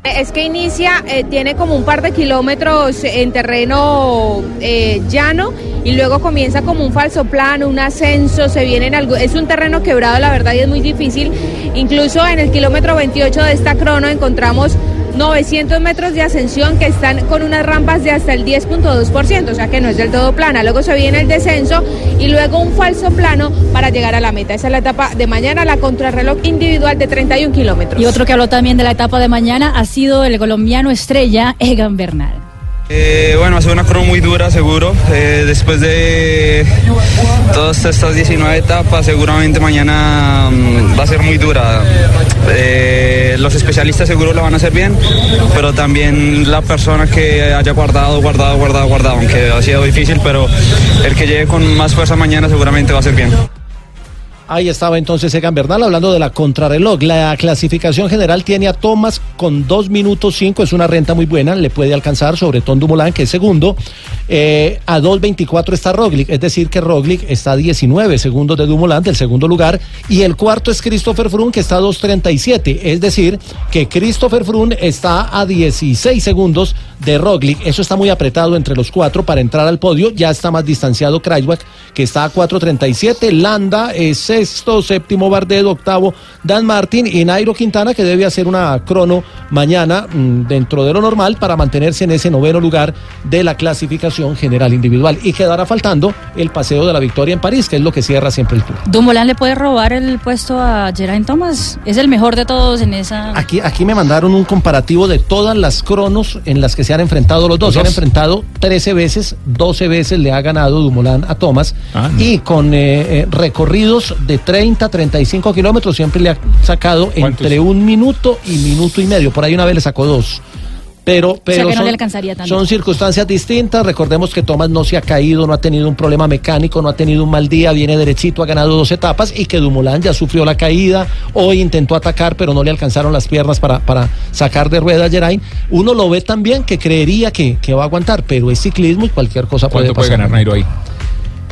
Speaker 5: es que inicia, eh, tiene como un par de kilómetros en terreno eh, llano y luego comienza como un falso plano, un ascenso, se viene en algo, es un terreno quebrado, la verdad, y es muy difícil. Incluso en el kilómetro 28 de esta crono encontramos 900 metros de ascensión que están con unas rampas de hasta el 10.2%, o sea que no es del todo plana. Luego se viene el descenso y luego un falso plano para llegar a la meta. Esa es la etapa de mañana, la contrarreloj individual de 31 kilómetros.
Speaker 12: Y otro que habló también de la etapa de mañana ha sido el colombiano estrella Egan Bernal.
Speaker 25: Eh, bueno, ser una crono muy dura, seguro. Eh, después de todas estas 19 etapas, seguramente mañana mm, va a ser muy dura. Eh, los especialistas seguro lo van a hacer bien, pero también la persona que haya guardado, guardado, guardado, guardado, aunque ha sido difícil, pero el que llegue con más fuerza mañana seguramente va a ser bien.
Speaker 7: Ahí estaba entonces Egan Bernal hablando de la contrarreloj. La clasificación general tiene a Thomas con 2 minutos 5, es una renta muy buena, le puede alcanzar sobre Tom Dumoulin, que es segundo. Eh, a 2.24 está Roglic, es decir, que Roglic está a 19 segundos de Dumoulin, del segundo lugar. Y el cuarto es Christopher Froome, que está a 2.37, es decir, que Christopher Froome está a 16 segundos de Roglic. Eso está muy apretado entre los cuatro para entrar al podio. Ya está más distanciado Kreiswag, que está a 4.37. Landa es sexto, séptimo Bardedo, octavo Dan Martin y Nairo Quintana, que debe hacer una crono mañana mm, dentro de lo normal para mantenerse en ese noveno lugar de la clasificación general individual. Y quedará faltando el paseo de la victoria en París, que es lo que cierra siempre el tour.
Speaker 12: Dumoulin le puede robar el puesto a Geraint Thomas. Es el mejor de todos en esa.
Speaker 7: Aquí, aquí me mandaron un comparativo de todas las cronos en las que se han enfrentado los dos. Se han enfrentado 13 veces, 12 veces le ha ganado Dumoulin a Thomas.
Speaker 8: Ah, no.
Speaker 7: Y con eh, eh, recorridos de 30, 35 kilómetros siempre le ha sacado entre un minuto y minuto y medio. Por ahí una vez le sacó dos. Pero, pero
Speaker 12: que no
Speaker 7: son,
Speaker 12: le alcanzaría tanto.
Speaker 7: son circunstancias distintas. Recordemos que Thomas no se ha caído, no ha tenido un problema mecánico, no ha tenido un mal día, viene derechito, ha ganado dos etapas y que Dumoulin ya sufrió la caída. Hoy intentó atacar, pero no le alcanzaron las piernas para, para sacar de rueda a Geraint. Uno lo ve también que creería que, que va a aguantar, pero es ciclismo y cualquier cosa puede
Speaker 8: ¿Cuánto puede
Speaker 7: pasar.
Speaker 8: ganar Nairo ahí?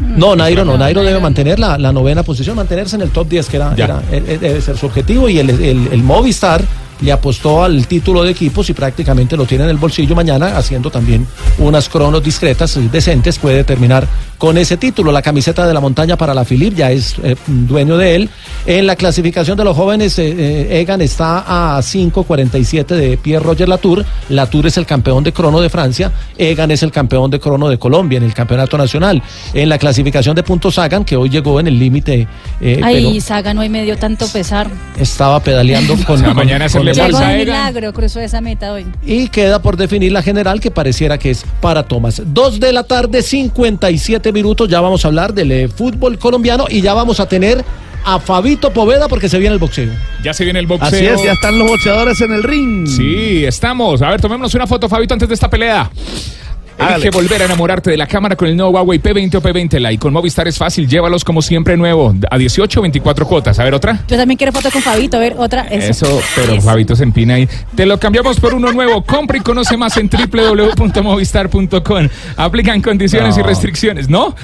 Speaker 7: No, Nairo no. Nairo debe mantener la, la novena posición, mantenerse en el top 10, que era, eh, eh, debe ser su objetivo. Y el, el- el Movistar le apostó al título de equipos y prácticamente lo tiene en el bolsillo mañana, haciendo también unas cronos discretas y decentes. Puede terminar con ese título. La camiseta de la montaña para la Philippe ya es eh, dueño de él. En la clasificación de los jóvenes, eh, eh, Egan está a 5.47 de Pierre Roger Latour. Latour es el campeón de crono de Francia. Egan es el campeón de crono de Colombia en el campeonato nacional. En la clasificación de puntos Sagan, que hoy llegó en el límite, eh,
Speaker 12: Ay, Saga no hay medio tanto pesar.
Speaker 7: estaba pedaleando con,
Speaker 8: sea,
Speaker 7: con-
Speaker 8: mañana
Speaker 7: con
Speaker 12: Llegó de milagro, cruzó esa meta hoy.
Speaker 7: y queda por definir la general que pareciera que es para Tomás. Dos de la tarde, 57 minutos. Ya vamos a hablar del eh, fútbol colombiano y ya vamos a tener a Fabito Poveda porque se viene el boxeo.
Speaker 8: Ya se viene el boxeo.
Speaker 9: Así es, ya están los boxeadores en el ring.
Speaker 8: Sí, estamos. A ver, tomémonos una foto, Fabito, antes de esta pelea. Elige
Speaker 9: Hágale.
Speaker 8: volver a enamorarte de la cámara con el nuevo Huawei P20 o P20 Lite. Con Movistar es fácil, llévalos como siempre nuevo. A 18 o 24 cuotas. A ver, otra.
Speaker 12: Yo también quiero foto con Fabito, a ver, otra. Eso,
Speaker 8: Eso, pero
Speaker 12: Eso.
Speaker 8: Fabito se empina ahí. Te lo cambiamos por uno nuevo. Compra y conoce más en www.movistar.com. Aplican condiciones y restricciones, ¿no?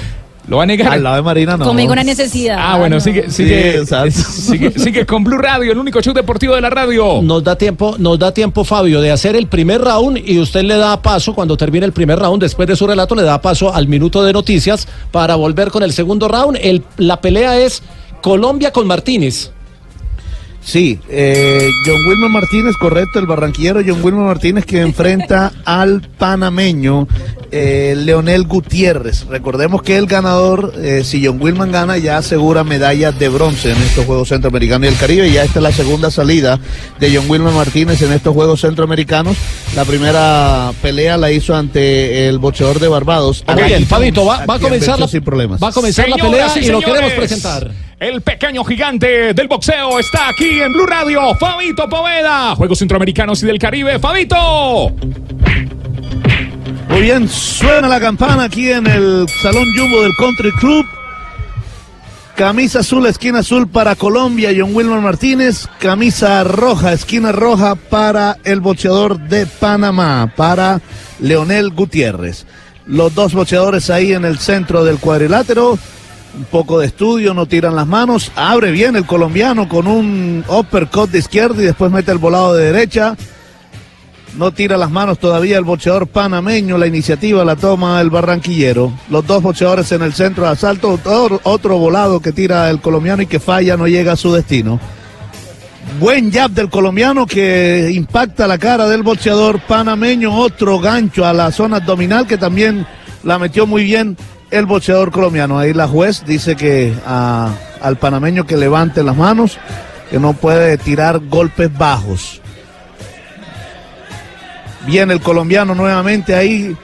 Speaker 8: Lo va a negar.
Speaker 9: Al lado de Marina no.
Speaker 12: Conmigo una necesidad.
Speaker 8: Ah, bueno,
Speaker 12: no.
Speaker 8: sigue, sigue,
Speaker 9: exacto.
Speaker 8: sigue, sigue con Blue Radio, el único show deportivo de la radio.
Speaker 7: Nos da tiempo, nos da tiempo, Fabio, de hacer el primer round y usted le da paso cuando termine el primer round, después de su relato, le da paso al minuto de noticias para volver con el segundo round. El, la pelea es Colombia con Martínez.
Speaker 9: Sí, eh, John Wilmer Martínez, correcto, el barranquillero John Wilmer Martínez que enfrenta al panameño eh, Leonel Gutiérrez. Recordemos que el ganador, eh, si John Wilman gana, ya asegura medalla de bronce en estos Juegos Centroamericanos y el Caribe. Y ya esta es la segunda salida de John Wilmer Martínez en estos Juegos Centroamericanos. La primera pelea la hizo ante el boxeador de Barbados.
Speaker 7: Fabito, va, va a comenzar la,
Speaker 9: sin problemas.
Speaker 7: va a comenzar la pelea
Speaker 8: y
Speaker 7: y lo queremos presentar.
Speaker 8: El pequeño gigante del boxeo está aquí en Blue Radio. Fabito Poveda. Juegos Centroamericanos y del Caribe. Fabito.
Speaker 9: Muy bien, suena la campana aquí en el Salón Jumbo del Country Club. Camisa azul, esquina azul para Colombia, John Wilmer Martínez. Camisa roja, esquina roja para el boxeador de Panamá, para Leonel Gutiérrez. Los dos boxeadores ahí en el centro del cuadrilátero. Un poco de estudio, no tiran las manos. Abre bien el colombiano con un uppercut de izquierda y después mete el volado de derecha. No tira las manos todavía el boxeador panameño. La iniciativa la toma el barranquillero. Los dos boxeadores en el centro de asalto. Otro, volado que tira el colombiano y que falla, no llega a su destino. Buen jab del colombiano que impacta la cara del boxeador panameño. Otro gancho a la zona abdominal que también la metió muy bien el boxeador colombiano. Ahí la juez dice que a- al panameño que levante las manos, que no puede tirar golpes bajos. Viene el colombiano nuevamente ahí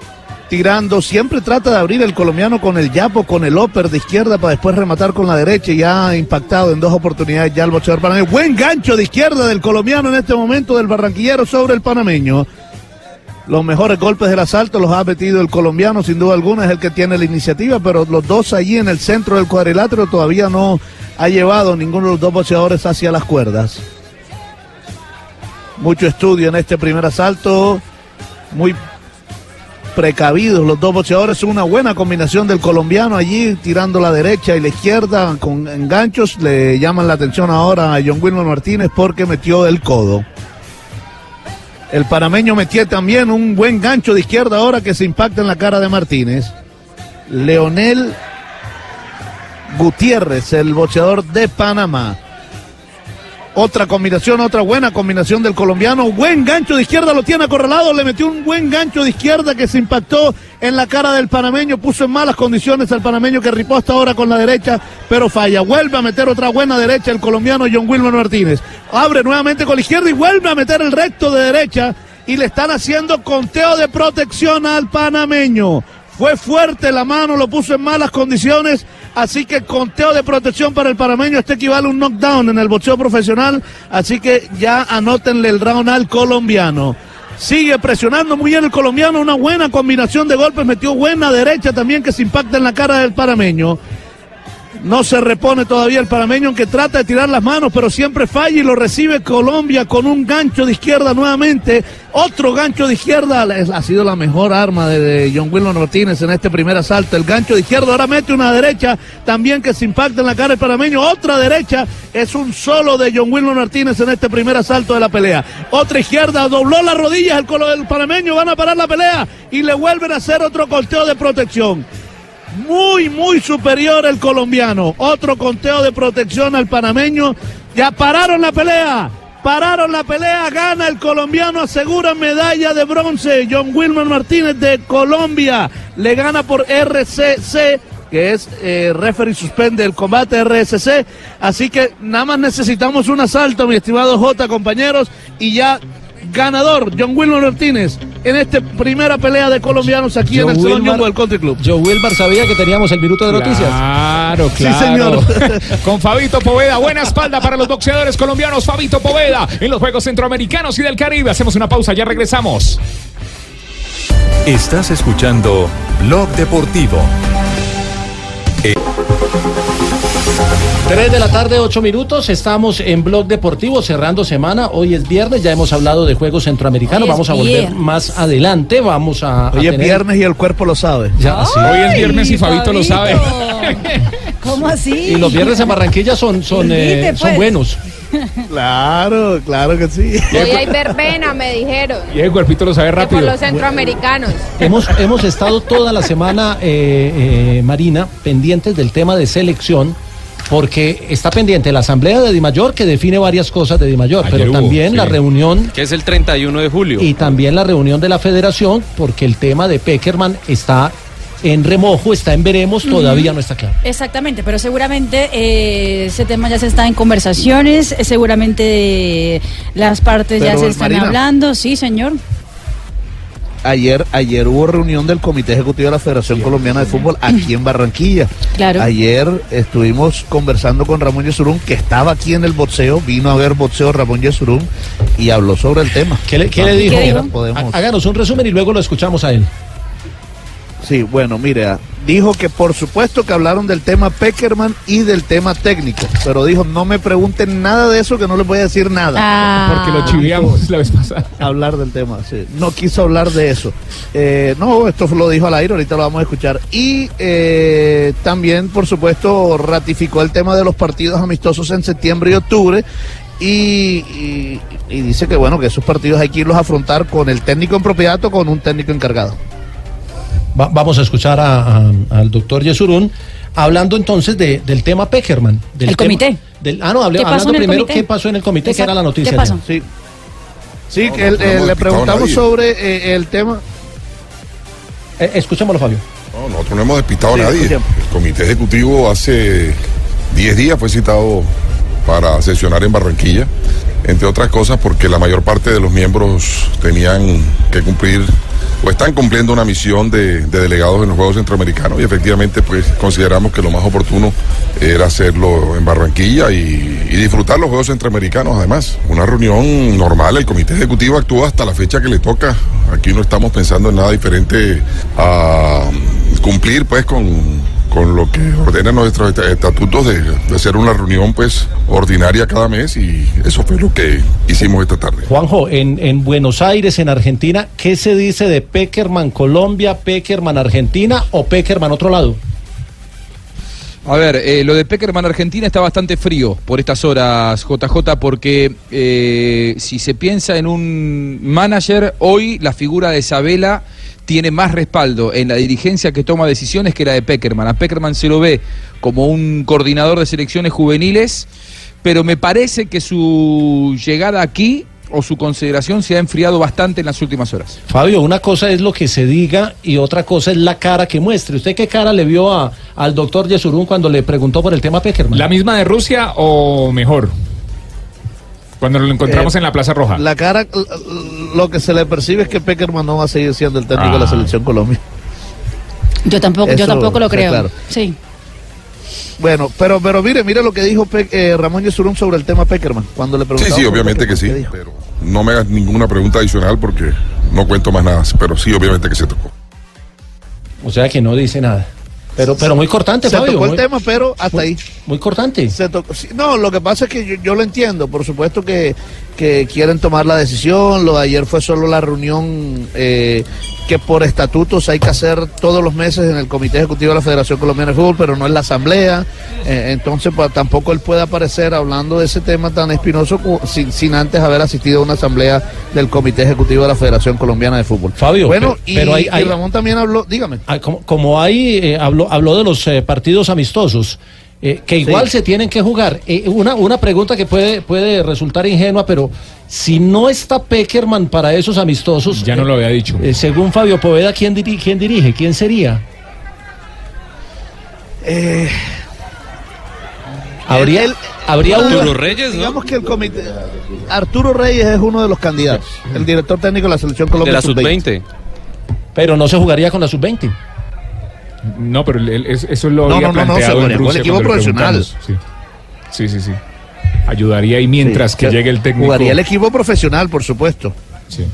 Speaker 9: tirando. Siempre trata de abrir el colombiano con el yapo, con el upper de izquierda para después rematar con la derecha. Ya ha impactado en dos oportunidades ya el boxeador panameño. Buen gancho de izquierda del colombiano en este momento del barranquillero sobre el panameño. Los mejores golpes del asalto los ha metido el colombiano, sin duda alguna, es el que tiene la iniciativa, pero los dos allí en el centro del cuadrilátero todavía no ha llevado ninguno de los dos boxeadores hacia las cuerdas. Mucho estudio en este primer asalto, muy precavidos los dos boxeadores, una buena combinación del colombiano allí tirando la derecha y la izquierda con enganchos, le llaman la atención ahora a John Wilmer Martínez porque metió el codo. El panameño metió también un buen gancho de izquierda ahora que se impacta en la cara de Martínez. Leonel Gutiérrez, el boxeador de Panamá. Otra combinación, otra buena combinación del colombiano. Buen gancho de izquierda, lo tiene acorralado. Le metió un buen gancho de izquierda que se impactó en la cara del panameño. Puso en malas condiciones al panameño que riposta ahora con la derecha, pero falla. Vuelve a meter otra buena derecha el colombiano John Wilmer Martínez. Abre nuevamente con la izquierda y vuelve a meter el recto de derecha. Y le están haciendo conteo de protección al panameño. Fue fuerte la mano, lo puso en malas condiciones, así que conteo de protección para el panameño, este equivale a un knockdown en el boxeo profesional, así que ya anótenle el round al colombiano. Sigue presionando muy bien el colombiano, una buena combinación de golpes, metió buena derecha también que se impacta en la cara del panameño. No se repone todavía el panameño, aunque trata de tirar las manos, pero siempre falla y lo recibe Colombia con un gancho de izquierda nuevamente. Otro gancho de izquierda ha sido la mejor arma de, John Wilmer Martínez en este primer asalto. El gancho de izquierda ahora mete una derecha también que se impacta en la cara del panameño. Otra derecha es un solo de John Wilmer Martínez en este primer asalto de la pelea. Otra izquierda dobló las rodillas el, el panameño, van a parar la pelea y le vuelven a hacer otro conteo de protección muy, muy superior el colombiano. Otro conteo de protección al panameño. Ya pararon la pelea. Pararon la pelea, gana el colombiano, asegura medalla de bronce. John Wilmer Martínez de Colombia le gana por RCC, que es eh, referee suspende el combate RSC. Así que nada más necesitamos un asalto, mi estimado J, compañeros, y ya ganador John Wilmer Martínez en esta primera pelea de colombianos aquí en el Salón Jumbo del Country Club.
Speaker 7: Joe Wilbar sabía que teníamos el minuto de noticias.
Speaker 8: Claro,
Speaker 7: Sí,
Speaker 8: claro.
Speaker 7: señor.
Speaker 8: Con Fabito Poveda, buena espalda para los boxeadores colombianos. Fabito Poveda en los Juegos Centroamericanos y del Caribe. Hacemos una pausa, ya regresamos.
Speaker 1: Estás escuchando Blog Deportivo. Eh,
Speaker 7: 3 de la tarde, 8 minutos. Estamos en Blog Deportivo cerrando semana. Hoy es viernes, ya hemos hablado de Juegos Centroamericanos. Vamos a volver
Speaker 9: viernes.
Speaker 7: más adelante. Vamos a. a
Speaker 9: Hoy es
Speaker 7: tener-
Speaker 9: viernes y el cuerpo lo sabe.
Speaker 7: Ya, sí.
Speaker 8: Hoy es viernes y Fabito lo sabe.
Speaker 12: ¿Cómo así?
Speaker 7: Y los viernes en Barranquilla son, son, eh, son
Speaker 12: pues.
Speaker 7: buenos.
Speaker 9: Claro, claro que sí.
Speaker 5: Hoy hay verbena, me dijeron.
Speaker 8: Y el cuerpito lo sabe
Speaker 5: que por
Speaker 8: rápido.
Speaker 5: los centroamericanos.
Speaker 7: Hemos, hemos estado toda la semana, eh, eh, Marina, pendientes del tema de selección, porque está pendiente la asamblea de Dimayor que define varias cosas de Dimayor,
Speaker 10: Ayer
Speaker 7: pero
Speaker 10: hubo,
Speaker 7: también
Speaker 10: sí.
Speaker 7: la reunión
Speaker 10: Que es el 31 de julio.
Speaker 7: y también la reunión de la federación, porque el tema de Peckerman está en remojo, está en veremos, todavía no está claro.
Speaker 12: Exactamente, pero seguramente eh, ese tema ya se está en conversaciones, eh, seguramente eh, las partes ya se están
Speaker 9: Marina.
Speaker 12: hablando, sí, señor.
Speaker 9: Ayer, ayer hubo reunión del Comité Ejecutivo de la Federación Colombiana de Fútbol aquí en Barranquilla.
Speaker 12: Claro.
Speaker 9: Ayer estuvimos conversando con Ramón Yesurún, que estaba aquí en el boxeo, vino a ver boxeo Ramón Yesurún y habló sobre el tema.
Speaker 7: ¿Qué le, qué dijo?
Speaker 9: quiera podemos-
Speaker 7: Háganos un resumen y luego lo escuchamos a él.
Speaker 9: Sí, bueno, mire, ah, dijo que por supuesto que hablaron del tema Peckerman y del tema técnico, pero dijo, no me pregunten nada de eso que no les voy a decir nada.
Speaker 12: Ah.
Speaker 8: Porque lo chiviamos la vez pasada.
Speaker 9: Hablar del tema, sí. No quiso hablar de eso. Eh, no, esto lo dijo al aire, ahorita lo vamos a escuchar. Y eh, también, por supuesto, ratificó el tema de los partidos amistosos en septiembre y octubre. Y, y- y dice que bueno, que esos partidos hay que irlos a afrontar con el técnico en propiedad o con un técnico encargado.
Speaker 7: Va- vamos a escuchar a- a- al doctor Yesurún hablando entonces de- del tema Peckerman. Del
Speaker 12: El
Speaker 7: tema-
Speaker 12: comité.
Speaker 7: del- ah, no, hablé-
Speaker 12: ¿Qué pasó
Speaker 7: hablando primero
Speaker 12: comité?
Speaker 7: qué pasó en el comité, que
Speaker 12: Exacto.
Speaker 7: era la noticia.
Speaker 12: ¿Qué pasó?
Speaker 9: Sí. Sí,
Speaker 26: No,
Speaker 9: que
Speaker 26: no
Speaker 9: él, eh, le preguntamos sobre eh, el tema.
Speaker 7: Eh, escuchémoslo, Fabio.
Speaker 26: No, nosotros no hemos despistado
Speaker 9: Sí,
Speaker 26: a nadie.
Speaker 9: escuchemos.
Speaker 26: El comité ejecutivo hace 10 días fue citado para sesionar en Barranquilla, entre otras cosas porque la mayor parte de los miembros tenían que cumplir o están cumpliendo una misión de, de delegados en los Juegos Centroamericanos y efectivamente pues consideramos que lo más oportuno era hacerlo en Barranquilla y, y disfrutar los Juegos Centroamericanos además. Una reunión normal, el comité ejecutivo actúa hasta la fecha que le toca. Aquí no estamos pensando en nada diferente a cumplir pues con, con lo que ordenan nuestros est- estatutos de, de hacer una reunión pues ordinaria cada mes y eso fue lo que hicimos esta tarde.
Speaker 7: Juanjo, en, en Buenos Aires, en Argentina, ¿qué se dice de Peckerman Colombia, Peckerman Argentina o Peckerman otro lado?
Speaker 11: A ver, eh, lo de Peckerman Argentina está bastante frío por estas horas, JJ, porque eh, si se piensa en un manager, hoy la figura de Isabela tiene más respaldo en la dirigencia que toma decisiones que la de Peckerman. A Peckerman se lo ve como un coordinador de selecciones juveniles, pero me parece que su llegada aquí o su consideración se ha enfriado bastante en las últimas horas.
Speaker 7: Fabio, una cosa es lo que se diga y otra cosa es la cara que muestre. ¿Usted qué cara le vio a- al doctor Yesurún cuando le preguntó por el tema Peckerman?
Speaker 8: ¿La misma de Rusia o mejor? Cuando lo encontramos
Speaker 9: Eh,
Speaker 8: en la Plaza Roja.
Speaker 9: La cara, lo que se le percibe es que Peckerman no va a seguir siendo el técnico de la
Speaker 8: Ah.
Speaker 9: selección Colombia.
Speaker 12: Yo tampoco, yo tampoco lo creo.
Speaker 9: claro.
Speaker 12: Sí.
Speaker 9: Bueno, pero pero mire, mire lo que dijo Pe- eh, Ramón Yesurún sobre el tema Peckerman cuando le
Speaker 26: Sí,
Speaker 9: preguntaba.
Speaker 26: sí,
Speaker 9: por
Speaker 26: obviamente que sí, pero no me hagas ninguna pregunta adicional porque no cuento más nada, pero sí, obviamente que se tocó.
Speaker 7: O sea que no dice nada. Pero, pero muy cortante,
Speaker 9: Se
Speaker 7: Fabio.
Speaker 9: tocó el
Speaker 7: muy-
Speaker 9: tema, pero hasta
Speaker 7: muy-
Speaker 9: ahí.
Speaker 7: Muy cortante.
Speaker 9: Se tocó- no, lo que pasa es que yo, yo lo entiendo. Por supuesto que, que quieren tomar la decisión. Lo de ayer fue solo la reunión eh, que por estatutos hay que hacer todos los meses en el Comité Ejecutivo de la Federación Colombiana de Fútbol, pero no en la Asamblea. Eh, entonces, pues, tampoco él puede aparecer hablando de ese tema tan espinoso sin, sin antes haber asistido a una asamblea del Comité Ejecutivo de la Federación Colombiana de Fútbol.
Speaker 7: Fabio,
Speaker 9: bueno,
Speaker 7: pero-
Speaker 9: y,
Speaker 7: pero hay-
Speaker 9: y
Speaker 7: hay-
Speaker 9: Ramón también habló, dígame.
Speaker 7: Ah, como, como hay, eh, habló, habló de los eh, partidos amistosos, eh, que igual
Speaker 9: Sí.
Speaker 7: se tienen que jugar. Eh, una, una pregunta que puede, puede resultar ingenua, pero si no está Peckerman para esos amistosos.
Speaker 8: Ya no lo había dicho.
Speaker 7: eh, según Fabio Poveda, ¿quién, diri- quién dirige? ¿Quién sería?
Speaker 9: Eh,
Speaker 7: Habría, uno-
Speaker 10: Arturo Reyes, ¿no?
Speaker 9: Digamos que el comité. Arturo Reyes es uno de los candidatos, el director técnico de la selección
Speaker 10: De
Speaker 9: Colombia.
Speaker 10: la
Speaker 9: sub-20.
Speaker 10: sub-20.
Speaker 7: pero no se jugaría con la sub-20.
Speaker 8: No, pero es- eso lo
Speaker 9: No,
Speaker 8: había
Speaker 9: no, no, no,
Speaker 8: planteado
Speaker 9: se
Speaker 8: en
Speaker 9: con el
Speaker 8: Rusia
Speaker 9: equipo profesional.
Speaker 8: Sí. sí, sí, sí. Ayudaría ahí mientras
Speaker 9: Sí,
Speaker 8: que llegue el técnico.
Speaker 9: Jugaría el equipo profesional, por supuesto.
Speaker 8: Sí.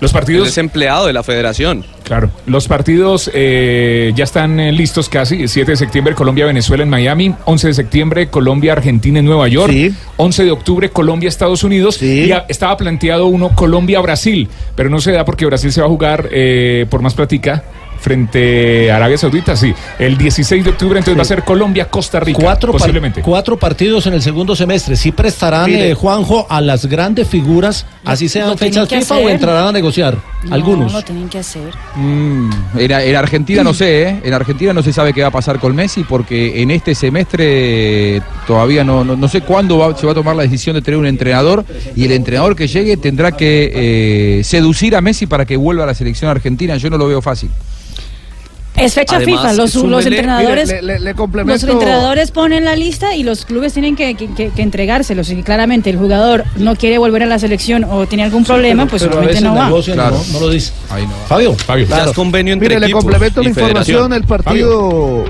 Speaker 8: Los
Speaker 10: Él
Speaker 8: partidos,
Speaker 10: es empleado de la federación.
Speaker 8: claro, los partidos eh, ya están eh, listos casi. 7 de septiembre Colombia-Venezuela en Miami, 11 de septiembre Colombia-Argentina en Nueva York,
Speaker 9: Sí.
Speaker 8: 11 de octubre Colombia-Estados Unidos
Speaker 9: Sí.
Speaker 8: y a- estaba planteado uno Colombia-Brasil, pero no se da porque Brasil se va a jugar eh, por más platica frente a Arabia Saudita, sí. El 16 de octubre entonces va a ser Colombia-Costa Rica,
Speaker 7: Cuatro, par-
Speaker 8: posiblemente.
Speaker 7: cuatro partidos en el segundo semestre. ¿Sí prestarán, eh, Juanjo, a las grandes figuras, así sean fechas FIFA,
Speaker 12: hacer.
Speaker 7: o entrarán a negociar? Algunos.
Speaker 12: No, lo tienen que hacer.
Speaker 11: Mm, en, en Argentina no sé, ¿eh? En Argentina no se sabe qué va a pasar con Messi porque en este semestre todavía no, no, no sé cuándo va- se va a tomar la decisión de tener un entrenador y el entrenador que llegue tendrá que eh, seducir a Messi para que vuelva a la selección argentina. Yo no lo veo fácil.
Speaker 12: Es fecha
Speaker 10: Además,
Speaker 12: FIFA, los,
Speaker 10: súmele-
Speaker 12: los entrenadores,
Speaker 9: Mire, le- le- le
Speaker 12: los entrenadores ponen la lista y los clubes tienen que, que- que- que entregárselos. Y claramente el jugador no quiere volver a la selección o tiene algún problema, pues
Speaker 7: pero
Speaker 12: no va.
Speaker 7: negocian, no, no lo dice. Fabio, Fabio.
Speaker 10: Ya es convenio entre
Speaker 9: Mire, le complemento la información,
Speaker 10: federación.
Speaker 9: el partido...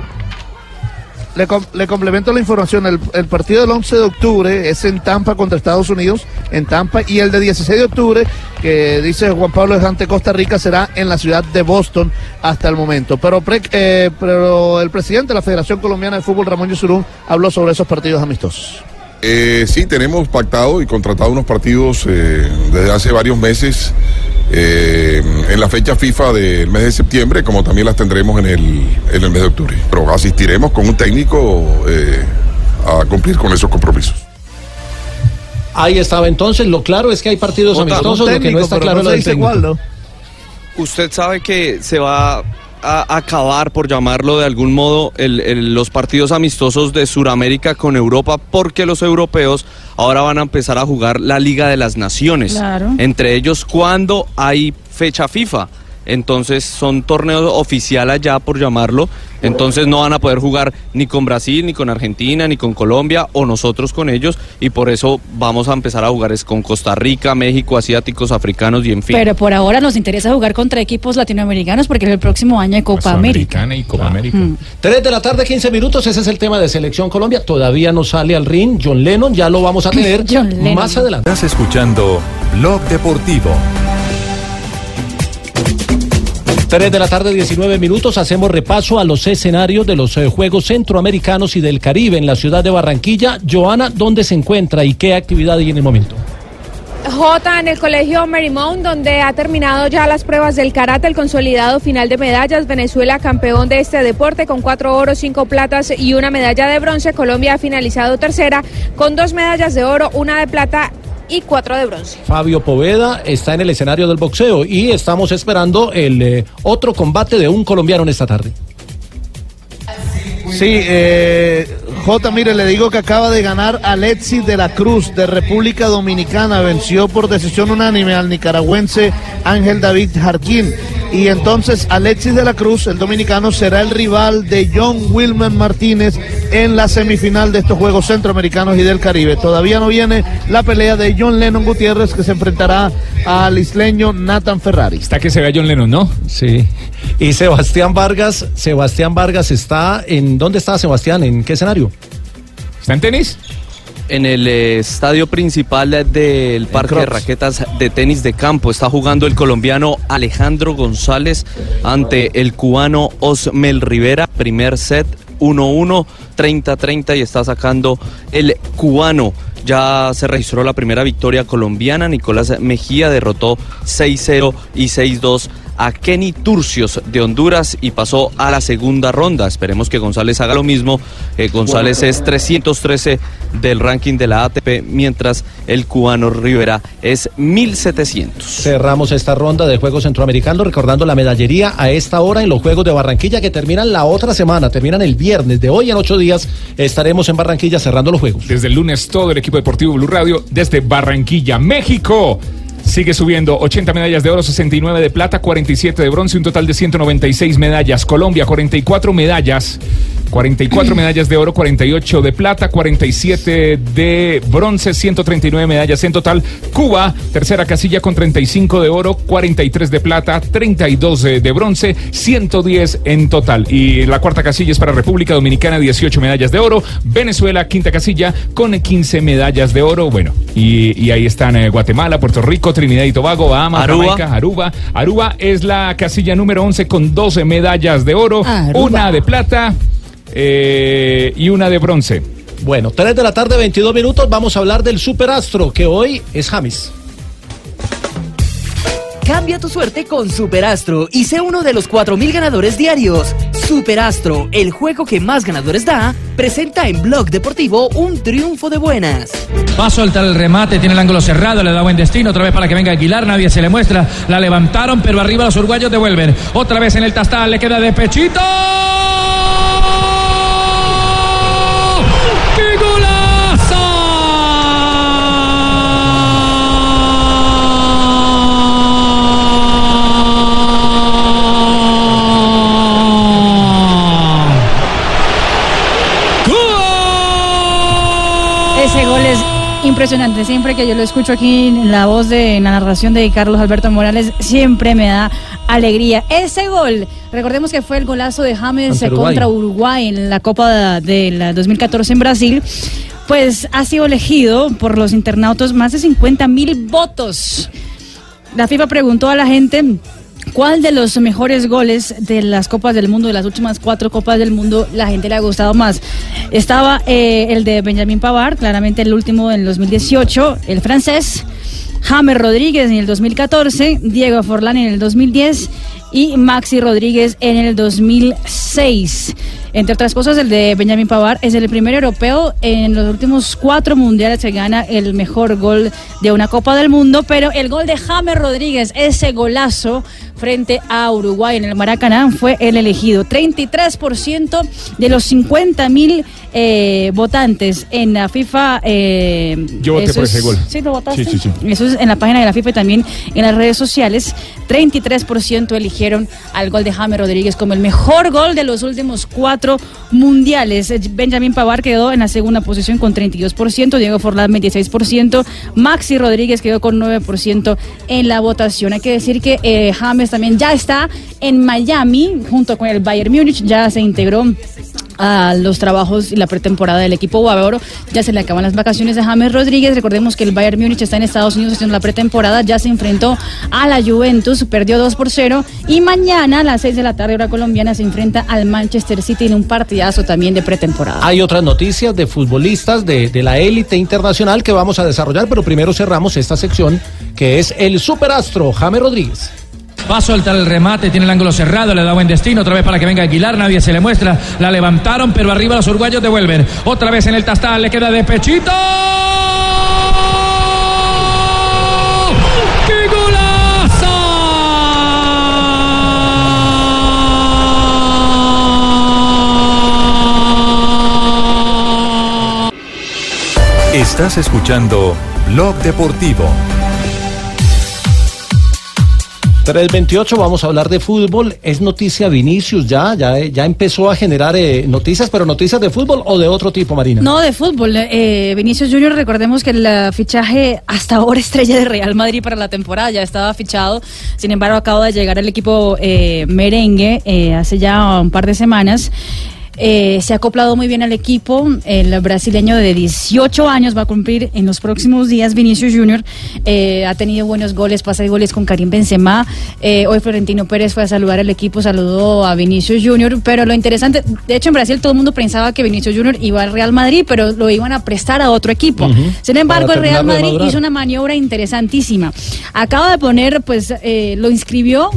Speaker 9: Le, com- le complemento la información, el, el partido del 11 de octubre es en Tampa contra Estados Unidos, en Tampa, y el de 16 de octubre, que dice Juan Pablo es ante Costa Rica, será en la ciudad de Boston hasta el momento. Pero, pre- eh, pero el presidente de la Federación Colombiana de Fútbol, Ramón Yesurún, habló sobre esos partidos amistosos.
Speaker 26: Eh, sí, tenemos pactado y contratado unos partidos eh, desde hace varios meses eh, en la fecha FIFA del mes de septiembre, como también las tendremos en el, en el mes de octubre. Pero asistiremos con un técnico eh, a cumplir con esos compromisos.
Speaker 7: Ahí estaba entonces, lo claro es que hay partidos
Speaker 10: Jota,
Speaker 7: amistosos, lo que no
Speaker 10: técnico,
Speaker 7: está claro
Speaker 10: no
Speaker 7: es lo del
Speaker 10: dice
Speaker 7: técnico.
Speaker 10: cuál, ¿no? Usted sabe que se va a acabar, por llamarlo de algún modo, el- el- los partidos amistosos de Sudamérica con Europa, porque los europeos ahora van a empezar a jugar la Liga de las Naciones.
Speaker 12: Claro.
Speaker 10: Entre ellos, cuando hay fecha FIFA. Entonces son torneos oficiales ya, por llamarlo. Entonces no van a poder jugar ni con Brasil, ni con Argentina, ni con Colombia, o nosotros con ellos. Y por eso vamos a empezar a jugar es con Costa Rica, México, asiáticos, africanos y en fin.
Speaker 12: Pero por ahora nos interesa jugar contra equipos latinoamericanos porque es el próximo año de Copa América.
Speaker 8: y Copa América.
Speaker 12: Mm.
Speaker 7: 3 de la tarde, 15 minutos, ese es el tema de Selección Colombia. Todavía no sale al ring John Lennon, ya lo vamos a tener
Speaker 12: Lennon.
Speaker 7: más adelante.
Speaker 1: Estás escuchando Blog Deportivo.
Speaker 7: 3 de la tarde, 19 minutos, hacemos repaso a los escenarios de los eh, Juegos Centroamericanos y del Caribe en la ciudad de Barranquilla. Joana, ¿dónde se encuentra y qué actividad hay en el momento?
Speaker 5: J en el colegio Marymount, donde ha terminado ya las pruebas del karate, el consolidado final de medallas. Venezuela campeón de este deporte con cuatro oros, cinco platas y una medalla de bronce. Colombia ha finalizado tercera con dos medallas de oro, una de plata y cuatro de bronce.
Speaker 7: Fabio Poveda está en el escenario del boxeo y estamos esperando el eh, otro combate de un colombiano en esta tarde.
Speaker 9: Sí, eh, J, mire, le digo que acaba de ganar Alexis de la Cruz de República Dominicana. Venció por decisión unánime al nicaragüense Ángel David Jarquín. Y entonces Alexis de la Cruz, el dominicano, será el rival de John Wilman Martínez en la semifinal de estos Juegos Centroamericanos y del Caribe. Todavía no viene la pelea de John Lennon Gutiérrez que se enfrentará al isleño Nathan Ferrari.
Speaker 8: Está que se vea John Lennon, ¿no?
Speaker 7: Sí. Y Sebastián Vargas, Sebastián Vargas está en ¿dónde está Sebastián? ¿En qué escenario?
Speaker 8: ¿Está en tenis?
Speaker 10: En el eh, estadio principal del Parque de Raquetas de Tenis de Campo está jugando el colombiano Alejandro González ante el cubano Osmel Rivera. Primer set 1-1, 30-30 y está sacando el cubano. Ya se registró la primera victoria colombiana. Nicolás Mejía derrotó 6-0 y 6-2 a Kenny Turcios de Honduras y pasó a la segunda ronda. Esperemos que González haga lo mismo. Eh, González es 313 del ranking de la ATP, mientras el cubano Rivera es 1700.
Speaker 7: Cerramos esta ronda de Juegos Centroamericanos recordando la medallería a esta hora en los Juegos de Barranquilla que terminan la otra semana, terminan el viernes. De hoy en ocho días estaremos en Barranquilla cerrando los Juegos.
Speaker 8: Desde el lunes todo el equipo deportivo Blue Radio desde Barranquilla, México. Sigue subiendo 80 medallas de oro, 69 de plata, 47 de bronce, un total de 196 medallas. Colombia, 44 medallas, 44 medallas de oro, 48 de plata, 47 de bronce, 139 medallas en total. Cuba, tercera casilla con 35 de oro, 43 de plata, 32 de, bronce, 110 en total. Y la cuarta casilla es para República Dominicana, 18 medallas de oro. Venezuela, quinta casilla con 15 medallas de oro. Bueno, y, y ahí están eh, Guatemala, Puerto Rico, Trinidad y Tobago, Bahamas,
Speaker 10: Aruba.
Speaker 8: Jamaica, Aruba. Aruba es la casilla número 11 con 12 medallas de oro, una de plata eh, y una de bronce.
Speaker 7: Bueno, 3 de la tarde, 22 minutos, vamos a hablar del superastro que hoy es James.
Speaker 27: Cambia tu suerte con Superastro y sé uno de los 4.000 ganadores diarios. Superastro, el juego que más ganadores da, presenta en Blog Deportivo un triunfo de buenas.
Speaker 28: Va a soltar el remate, tiene el ángulo cerrado, le da buen destino, otra vez para que venga Aguilar, nadie se le muestra, la levantaron, pero arriba los uruguayos devuelven. Otra vez en el tastal, le queda de pechito. ¡Qué golazo!
Speaker 12: Impresionante, siempre que yo lo escucho aquí en la voz de en la narración de Carlos Alberto Morales, siempre me da alegría. Ese gol, recordemos que fue el golazo de James
Speaker 7: Uruguay.
Speaker 12: contra Uruguay en la Copa de la 2014 en Brasil, pues ha sido elegido por los internautas más de 50 mil votos. La FIFA preguntó a la gente cuál de los mejores goles de las Copas del Mundo, de las últimas cuatro Copas del Mundo, la gente le ha gustado más. Estaba eh, el de Benjamin Pavard, claramente el último en el 2018, el francés, James Rodríguez en el 2014, Diego Forlán en el 2010 y Maxi Rodríguez en el 2006. Entre otras cosas, el de Benjamin Pavard es el primer europeo en los últimos cuatro mundiales que gana el mejor gol de una Copa del Mundo, pero el gol de James Rodríguez, ese golazo frente a Uruguay en el Maracaná, fue el elegido. 33% de los 50 mil eh, votantes en la FIFA. eh,
Speaker 8: Yo voté por
Speaker 12: es-
Speaker 8: ese gol.
Speaker 12: ¿Sí lo votaste?
Speaker 8: Sí, sí, sí.
Speaker 12: Eso es en la página de la FIFA y también en las redes sociales. 33% eligieron al gol de James Rodríguez como el mejor gol de los últimos cuatro mundiales. Benjamin Pavard quedó en la segunda posición con 32%, Diego Forlán 26%, Maxi Rodríguez quedó con 9% en la votación. Hay que decir que eh, James también ya está en Miami junto con el Bayern Múnich, ya se integró a los trabajos y la pretemporada del equipo bávaro. Ya se le acaban las vacaciones de James Rodríguez. Recordemos que el Bayern Múnich está en Estados Unidos haciendo la pretemporada. Ya se enfrentó a la Juventus, perdió 2 por 0. Y mañana a las 6 de la tarde, hora colombiana, se enfrenta al Manchester City en un partidazo también de pretemporada.
Speaker 7: Hay otras noticias de futbolistas de, de la élite internacional que vamos a desarrollar, pero primero cerramos esta sección que es el superastro James Rodríguez.
Speaker 28: Va a soltar el remate, tiene el ángulo cerrado, le da buen destino, otra vez para que venga Aguilar, nadie se le muestra, la levantaron, pero arriba los uruguayos devuelven. Otra vez en el tastal, le queda de pechito. ¡Qué
Speaker 1: Estás escuchando Blog Deportivo.
Speaker 7: 328, vamos a hablar de fútbol. Es noticia Vinicius ya, ya, ya empezó a generar eh, noticias, pero noticias de fútbol o de otro tipo, Marina.
Speaker 12: No, de fútbol. Eh, Vinicius Junior, recordemos que el fichaje hasta ahora estrella de Real Madrid para la temporada ya estaba fichado. Sin embargo, acaba de llegar el equipo eh, merengue eh, hace ya un par de semanas. Eh, se ha acoplado muy bien al equipo. El brasileño de 18 años va a cumplir en los próximos días. Vinicius Junior eh, ha tenido buenos goles, pasa de goles con Karim Benzema. Eh, hoy Florentino Pérez fue a saludar al equipo, saludó a Vinicius Junior. Pero lo interesante, de hecho en Brasil todo el mundo pensaba que Vinicius Junior iba al Real Madrid, pero lo iban a prestar a otro equipo. Sin embargo, el Real Madrid hizo una maniobra interesantísima. Acaba de poner, pues, eh, lo inscribió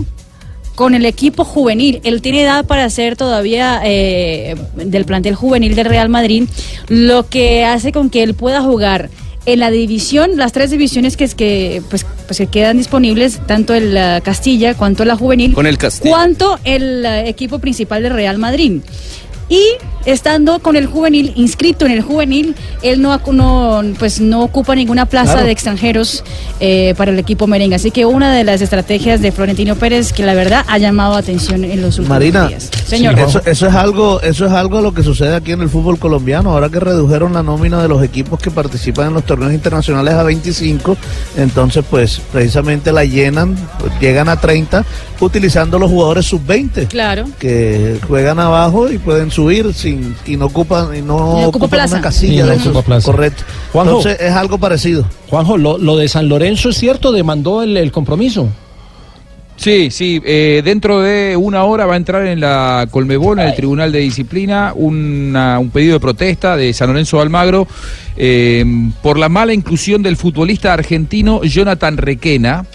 Speaker 12: con el equipo juvenil. Él tiene edad para ser todavía eh, del plantel juvenil del Real Madrid, lo que hace con que él pueda jugar en la división, las tres divisiones que es que pues, pues que quedan disponibles, tanto el eh, Castilla cuanto la juvenil,
Speaker 10: Con el Castilla.
Speaker 12: cuanto el eh, equipo principal del Real Madrid. Y estando con el juvenil, inscrito en el juvenil, él no, no, pues no ocupa ninguna plaza
Speaker 9: Claro.
Speaker 12: de extranjeros eh, para el equipo merengue. Así que una de las estrategias de Florentino Pérez que la verdad ha llamado atención en los últimos
Speaker 9: Marina,
Speaker 12: días. Señor.
Speaker 9: eso, eso es algo, eso es algo lo que sucede aquí en el fútbol colombiano. Ahora que redujeron la nómina de los equipos que participan en los torneos internacionales a 25, entonces pues precisamente la llenan, pues, llegan a 30 utilizando los jugadores sub 20
Speaker 12: Claro.
Speaker 9: que juegan abajo y pueden subir sin y no ocupan y no,
Speaker 12: ocupa
Speaker 9: ocupan
Speaker 12: plaza.
Speaker 9: una casilla de
Speaker 7: plaza.
Speaker 9: Correcto.
Speaker 7: Juanjo.
Speaker 9: Entonces es algo parecido.
Speaker 7: Juanjo, lo, lo de San Lorenzo es cierto, demandó el, el compromiso.
Speaker 11: Sí, sí, eh, dentro de una hora va a entrar en la Colmebol, en el Tribunal de Disciplina, una- un pedido de protesta de San Lorenzo de Almagro eh, por la mala inclusión del futbolista argentino Jonathan Requena.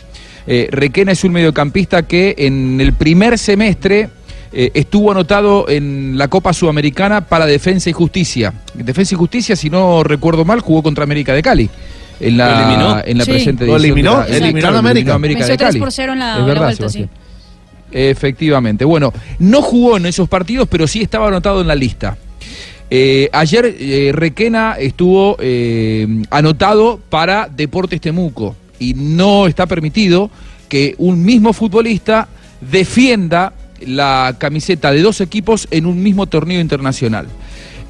Speaker 11: Eh, Requena es un mediocampista que en el primer semestre eh, estuvo anotado en la Copa Sudamericana para Defensa y Justicia. Defensa y Justicia, si no recuerdo mal, jugó contra América de Cali. En
Speaker 10: Lo
Speaker 11: la,
Speaker 10: eliminó.
Speaker 11: en la
Speaker 12: Sí.
Speaker 11: presente
Speaker 9: Lo
Speaker 11: edición
Speaker 9: eliminó,
Speaker 11: de la-
Speaker 9: eliminó a América.
Speaker 11: América de
Speaker 12: 3
Speaker 11: Cali.
Speaker 12: por 0 en la,
Speaker 11: Es
Speaker 12: en la
Speaker 11: verdad,
Speaker 12: vuelta, sí.
Speaker 11: Efectivamente. Bueno, no jugó en esos partidos, pero sí estaba anotado en la lista. Eh, ayer eh, Requena estuvo eh, anotado para Deportes Temuco y no está permitido que un mismo futbolista defienda la camiseta de dos equipos en un mismo torneo internacional.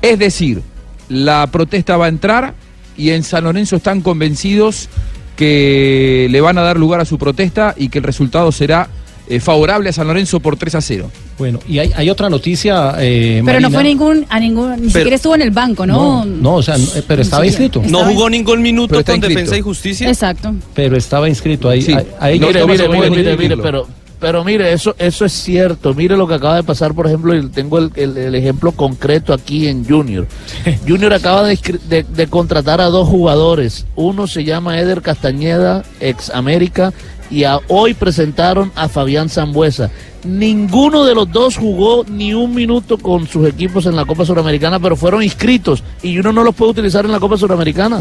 Speaker 11: Es decir, la protesta va a entrar y en San Lorenzo están convencidos que le van a dar lugar a su protesta y que el resultado será eh, favorable a San Lorenzo por 3 a 0.
Speaker 7: Bueno, y hay, hay otra noticia. eh,
Speaker 12: Pero no fue ningún, a ningún, ni siquiera estuvo en el banco, ¿no?
Speaker 7: No, o sea, no, eh, pero estaba inscrito.
Speaker 10: No jugó ningún minuto con
Speaker 7: inscrito.
Speaker 10: Defensa y Justicia.
Speaker 12: Exacto.
Speaker 7: Pero estaba inscrito ahí.
Speaker 29: Sí.
Speaker 7: ahí- ahí
Speaker 29: mire,
Speaker 7: Tomás
Speaker 29: mire, mire, mire, mire, pero, pero mire, eso, eso es cierto. Mire lo que acaba de pasar, por ejemplo, y tengo el, el- el ejemplo concreto aquí en Junior. Junior acaba de- de contratar a dos jugadores. Uno se llama Eder Castañeda, ex América, y a- hoy presentaron a Fabián Zambuesa. Ninguno de los dos jugó ni un minuto con sus equipos en la Copa Suramericana, pero fueron inscritos y uno no los puede utilizar en la Copa Suramericana.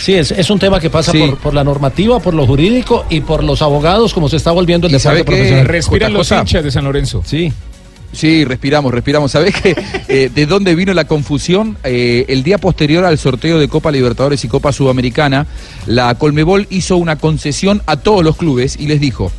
Speaker 7: Sí, es, es un tema que pasa
Speaker 29: Sí.
Speaker 7: por, por la normativa, por lo jurídico y por los abogados, como se está volviendo el
Speaker 11: ¿Y
Speaker 7: deporte
Speaker 11: sabe qué?
Speaker 7: profesional.
Speaker 11: Respiran los hinchas
Speaker 8: de San Lorenzo.
Speaker 7: Sí.
Speaker 11: Sí, respiramos, respiramos. ¿Sabés que, eh, de dónde vino la confusión? Eh, el día posterior al sorteo de Copa Libertadores y Copa Sudamericana, la Colmebol hizo una concesión a todos los clubes y les dijo,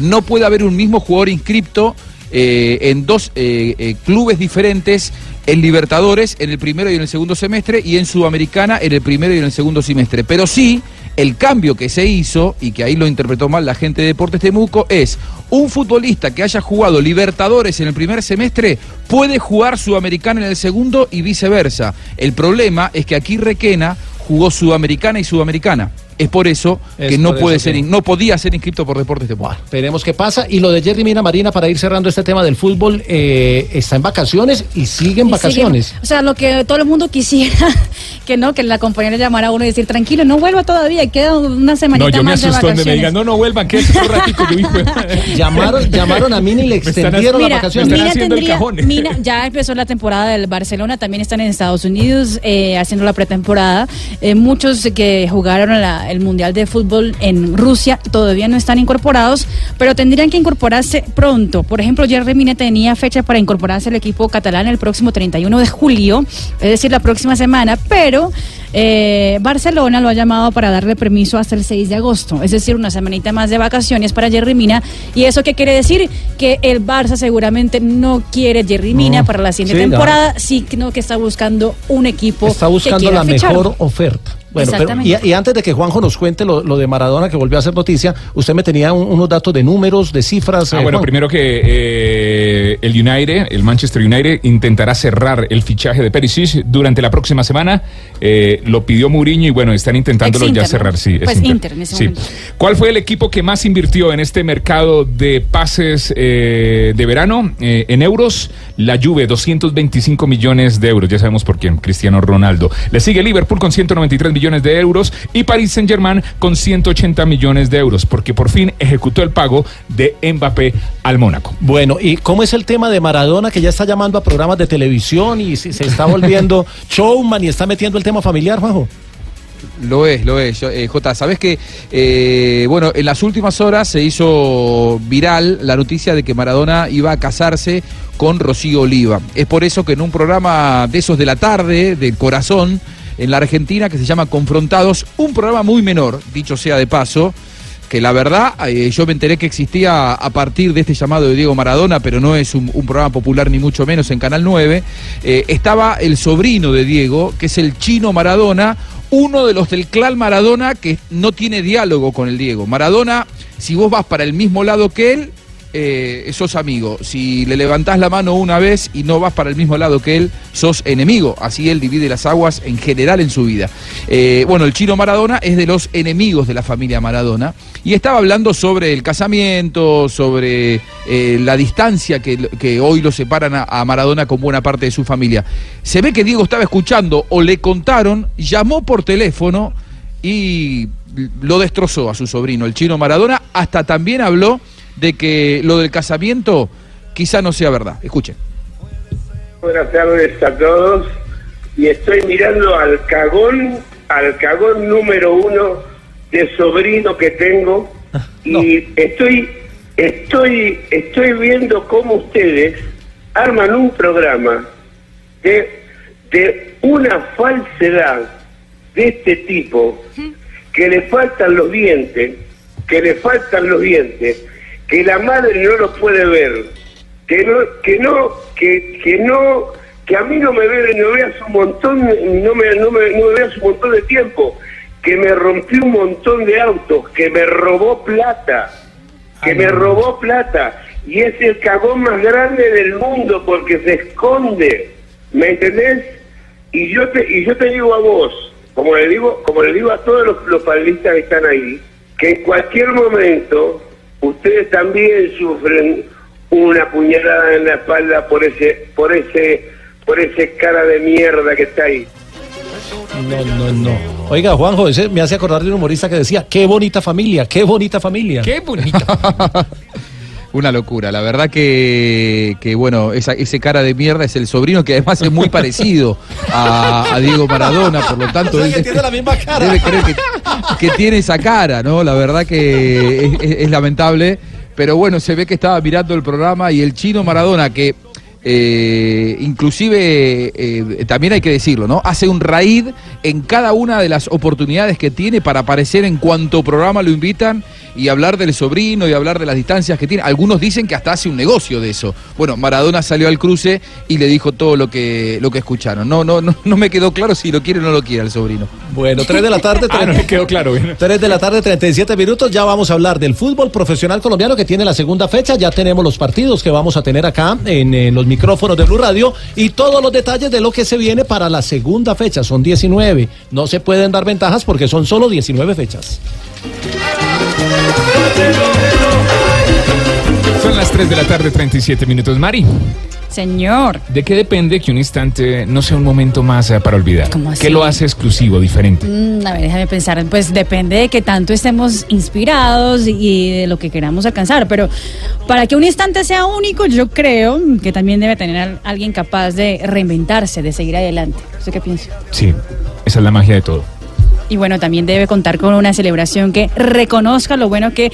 Speaker 11: no puede haber un mismo jugador inscripto eh, en dos eh, eh, clubes diferentes, en Libertadores en el primero y en el segundo semestre y en Sudamericana en el primero y en el segundo semestre. Pero sí, el cambio que se hizo, y que ahí lo interpretó mal la gente de Deportes Temuco, es un futbolista que haya jugado Libertadores en el primer semestre puede jugar Sudamericana en el segundo y viceversa. El problema es que aquí Requena jugó Sudamericana y Sudamericana. Es por eso
Speaker 7: Es
Speaker 11: que no
Speaker 7: por
Speaker 11: puede
Speaker 7: eso
Speaker 11: ser,
Speaker 7: que-
Speaker 11: no podía ser inscrito por Deportes Temuco.
Speaker 7: Veremos qué pasa. Y lo de Jerry Mina Marina, para ir cerrando este tema del fútbol, eh, está en vacaciones y sigue en
Speaker 12: Y
Speaker 7: vacaciones.
Speaker 12: sigue- o sea, lo que todo el mundo quisiera, que no, que la compañera llamara a uno y decir, tranquilo, no vuelva todavía, queda una semanita
Speaker 8: No, yo me
Speaker 12: más de
Speaker 8: asustó donde me digan, no, no vuelvan, que es un ratico. Yo
Speaker 7: llamaron, llamaron a Mina y le extendieron
Speaker 12: Mira,
Speaker 7: las vacaciones.
Speaker 12: Mina, tendría- Mina ya empezó la temporada del Barcelona, también están en Estados Unidos eh, haciendo la pretemporada. Eh, muchos que jugaron la- el Mundial de Fútbol en Rusia todavía no están incorporados, pero tendrían que incorporarse pronto. Por ejemplo, Jerry Mina tenía fecha para incorporarse al equipo catalán el próximo 31 de julio, es decir, la próxima semana, pero eh, Barcelona lo ha llamado para darle permiso hasta el 6 de agosto, es decir, una semanita más de vacaciones para Jerry Mina. ¿Y eso qué quiere decir? Que el Barça seguramente no quiere Jerry Mina
Speaker 7: No.
Speaker 12: para la siguiente
Speaker 7: Sí, no.
Speaker 12: temporada, sino que está buscando un equipo
Speaker 7: Está
Speaker 12: que
Speaker 7: buscando
Speaker 12: quiera
Speaker 7: la
Speaker 12: ficharlo.
Speaker 7: mejor oferta. Bueno, pero- y, y antes de que Juanjo nos cuente lo, lo de Maradona, que volvió a hacer noticia, usted me tenía un- unos datos de números, de cifras.
Speaker 8: Ah,
Speaker 7: eh,
Speaker 8: bueno,
Speaker 7: Juan.
Speaker 8: primero que eh, el United, el Manchester United, intentará cerrar el fichaje de Perisic durante la próxima semana. Eh, lo pidió Mourinho y bueno, están intentándolo ya cerrar. Sí, es
Speaker 12: Pues Inter en ese
Speaker 8: Sí.
Speaker 12: momento.
Speaker 8: ¿Cuál fue el equipo que más invirtió en este mercado de pases eh, de verano Eh, en euros? La Juve, 225 millones de euros. Ya sabemos por quién, Cristiano Ronaldo. Le sigue Liverpool con 193 millones de euros y Paris Saint-Germain con 180 millones de euros, porque por fin ejecutó el pago de Mbappé al Mónaco.
Speaker 7: Bueno, ¿y cómo es el tema de Maradona que ya está llamando a programas de televisión y se, se está volviendo showman y está metiendo el tema familiar, Juanjo?
Speaker 11: Lo es, lo es. Eh, Jota, sabes que, eh, bueno, en las últimas horas se hizo viral la noticia de que Maradona iba a casarse con Rocío Oliva. Es por eso que en un programa de esos de la tarde, del corazón, en la Argentina, que se llama Confrontados, un programa muy menor, dicho sea de paso, que la verdad eh, yo me enteré que existía a partir de este llamado de Diego Maradona, pero no es un, programa popular ni mucho menos en Canal 9, eh, estaba el sobrino de Diego, que es el chino Maradona, uno de los del clan Maradona que no tiene diálogo con el Diego. Maradona, si vos vas para el mismo lado que él, eh, sos amigo. Si le levantás la mano una vez y no vas para el mismo lado que él, sos enemigo. Así él divide las aguas en general en su vida. Eh, bueno, el chino Maradona es de los enemigos de la familia Maradona y estaba hablando sobre el casamiento, sobre eh, la distancia que, que hoy lo separan a, a Maradona con buena parte de su familia. Se ve que Diego estaba escuchando o le contaron, llamó por teléfono y lo destrozó a su sobrino, el chino Maradona, hasta también habló de que lo del casamiento quizá no sea verdad. Escuchen.
Speaker 30: Buenas tardes a todos. Y estoy mirando al cagón, al cagón número uno de sobrino que tengo. Y estoy, estoy, estoy viendo cómo ustedes arman un programa de, de una falsedad de este tipo, que le faltan los dientes, que le faltan los dientes, que la madre no lo puede ver, que no, que no, que, que no, que a mí no me ve, no veas un montón, no me, no me, no me veas un montón de tiempo, que me rompió un montón de autos, que me robó plata, que me robó plata, y es el cagón más grande del mundo porque se esconde, ¿me entendés? Y yo te, y yo te digo a vos, como le digo, como le digo a todos los, los panelistas que están ahí, que en cualquier momento ustedes también sufren una puñalada en la espalda por ese, por ese, por ese cara de mierda que está ahí.
Speaker 7: No, no, no. Oiga, Juanjo, ese me hace acordar de un humorista que decía, qué bonita familia, qué bonita familia.
Speaker 8: Qué bonita.
Speaker 11: Una locura, la verdad que, que bueno, esa, ese cara de mierda es el sobrino que además es muy parecido a, a Diego Maradona, por lo tanto él
Speaker 7: tiene la misma cara.
Speaker 11: debe creer que, que tiene esa cara, ¿no? La verdad que es, es- es lamentable, pero bueno, se ve que estaba mirando el programa y el chino Maradona que eh, inclusive eh, también hay que decirlo, ¿no? Hace un raid en cada una de las oportunidades que tiene para aparecer en cuanto programa lo invitan y hablar del sobrino y hablar de las distancias que tiene. Algunos dicen que hasta hace un negocio de eso. Bueno, Maradona salió al cruce y le dijo todo lo que lo que escucharon. No, no, no, no me quedó claro si lo quiere o no lo quiere el sobrino.
Speaker 7: Bueno, 3 de la tarde.
Speaker 8: Ah, no me quedó claro. bien.
Speaker 7: 3 de la tarde, 37 minutos. Ya vamos a hablar del fútbol profesional colombiano que tiene la segunda fecha. Ya tenemos los partidos que vamos a tener acá en eh, los micrófonos de Blue Radio y todos los detalles de lo que se viene para la segunda fecha. Son 19. No se pueden dar ventajas porque son solo 19 fechas.
Speaker 8: Son las 3 de la tarde, 37 minutos. Mari,
Speaker 12: Señor.
Speaker 8: ¿de qué depende que un instante no sea un momento más eh, para olvidar?
Speaker 12: ¿Cómo así?
Speaker 8: ¿Qué lo hace exclusivo, diferente?
Speaker 12: Mm, a ver, déjame pensar. Pues depende de que tanto estemos inspirados y de lo que queramos alcanzar. Pero para que un instante sea único, yo creo que también debe tener al- alguien capaz de reinventarse, de seguir adelante. ¿Usted qué piensa?
Speaker 8: Sí, esa es la magia de todo.
Speaker 12: Y bueno, también debe contar con una celebración que reconozca lo bueno que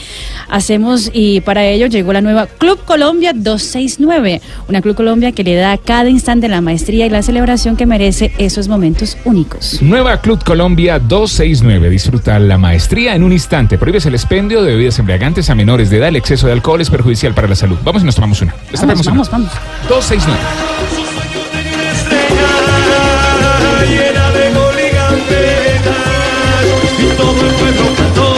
Speaker 12: hacemos y para ello llegó la nueva Club Colombia 269, una Club Colombia que le da a cada instante la maestría y la celebración que merece esos momentos únicos.
Speaker 8: Nueva Club Colombia 269. Disfruta la maestría en un instante. Prohíbes el expendio de bebidas embriagantes a menores de edad. El exceso de alcohol es perjudicial para la salud. Vamos y nos tomamos una.
Speaker 12: Vamos,
Speaker 8: Destapemos una.
Speaker 12: vamos, vamos.
Speaker 8: 269.
Speaker 14: Todo el pueblo.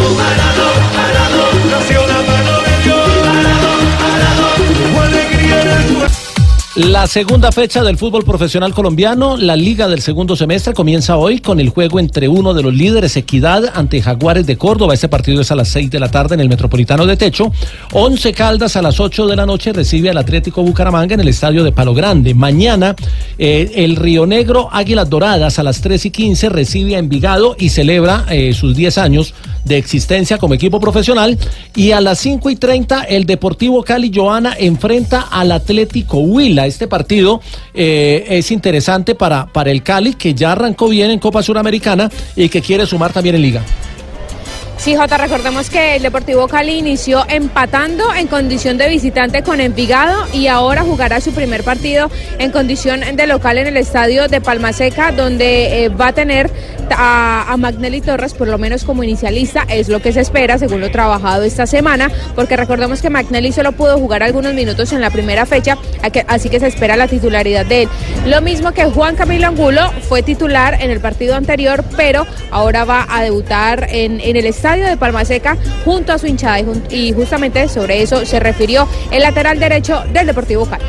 Speaker 7: La segunda fecha del fútbol profesional colombiano, la liga del segundo semestre, comienza hoy con el juego entre uno de los líderes, Equidad, ante Jaguares de Córdoba. Este partido es a las 6 de la tarde en el Metropolitano de Techo. Once Caldas a las 8 de la noche recibe al Atlético Bucaramanga en el estadio de Palo Grande. Mañana, eh, el Río Negro Águilas Doradas a las 3 y 15 recibe a Envigado y celebra eh, sus 10 años de existencia como equipo profesional. Y a las 5 y 30, el Deportivo Cali Joana enfrenta al Atlético Huila. Este partido eh, es interesante para, para el Cali, que ya arrancó bien en Copa Suramericana y que quiere sumar también en Liga.
Speaker 5: Sí, Jota, recordemos que el Deportivo Cali inició empatando en condición de visitante con Envigado y ahora jugará su primer partido en condición de local en el estadio de Palmaseca, donde eh, va a tener a, Magnelli Torres por lo menos como inicialista, es lo que se espera según lo trabajado esta semana, porque recordemos que Magnelli solo pudo jugar algunos minutos en la primera fecha, así que se espera la titularidad de él. Lo mismo que Juan Camilo Angulo fue titular en el partido anterior, pero ahora va a debutar en el estadio de Palma Seca junto a su hinchada y, justamente sobre eso se refirió el lateral derecho del Deportivo Cali.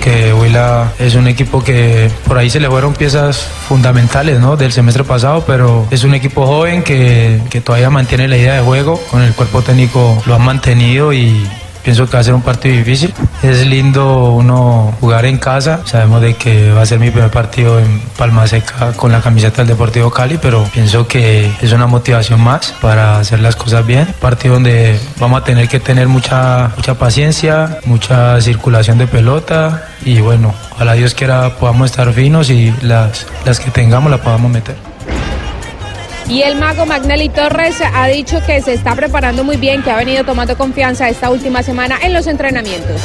Speaker 31: Que Huila es un equipo que por ahí se le fueron piezas fundamentales ¿no? del semestre pasado, pero es un equipo joven que, que todavía mantiene la idea de juego, con el cuerpo técnico lo han mantenido y pienso que va a ser un partido difícil. Es lindo uno jugar en casa, sabemos de que va a ser mi primer partido en Palma Seca con la camiseta del Deportivo Cali, pero pienso que es una motivación más para hacer las cosas bien. Partido donde vamos a tener que tener mucha, mucha paciencia, mucha circulación de pelota y bueno, ojalá Dios quiera podamos estar finos y las, las que tengamos las podamos meter.
Speaker 5: Y el mago Magnelli Torres ha dicho que se está preparando muy bien, que ha venido tomando confianza esta última semana en los entrenamientos.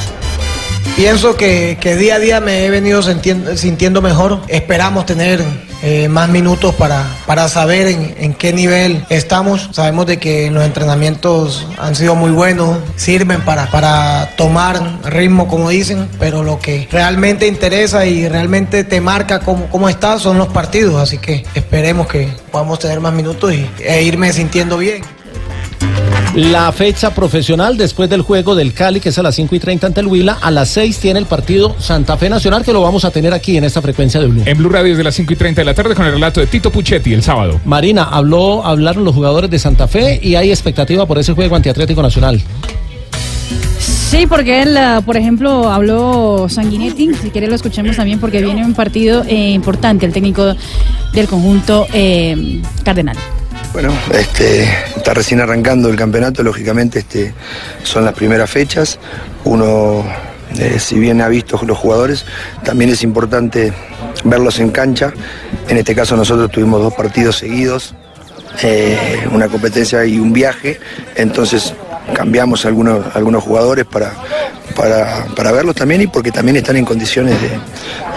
Speaker 32: Pienso que, que día a día me he venido sintiendo, mejor. Esperamos tener eh, más minutos para, para saber en, en qué nivel estamos. Sabemos de que los entrenamientos han sido muy buenos, sirven para, para tomar ritmo, como dicen, pero lo que realmente interesa y realmente te marca cómo, cómo estás son los partidos. Así que esperemos que podamos tener más minutos y, e irme sintiendo bien.
Speaker 7: La fecha profesional después del juego del Cali, que es a las 5 y 30 ante el Huila, a las 6 tiene el partido Santa Fe Nacional, que lo vamos a tener aquí en esta frecuencia de Blue.
Speaker 8: En Blue Radio desde las 5 y 30 de la tarde con el relato de Tito Puchetti el sábado.
Speaker 7: Marina, habló, hablaron los jugadores de Santa Fe y hay expectativa por ese juego antiatlético nacional.
Speaker 12: Sí, porque él, ah, por ejemplo, habló Sanguinetti, si quiere lo escuchemos también porque viene un partido eh, importante, el técnico del conjunto eh, Cardenal.
Speaker 33: Bueno, este, está recién arrancando el campeonato, lógicamente este, son las primeras fechas. Uno, eh, si bien ha visto los jugadores, también es importante verlos en cancha. En este caso nosotros tuvimos dos partidos seguidos, eh, una competencia y un viaje, entonces cambiamos algunos, algunos jugadores para, para, para verlos también y porque también están en condiciones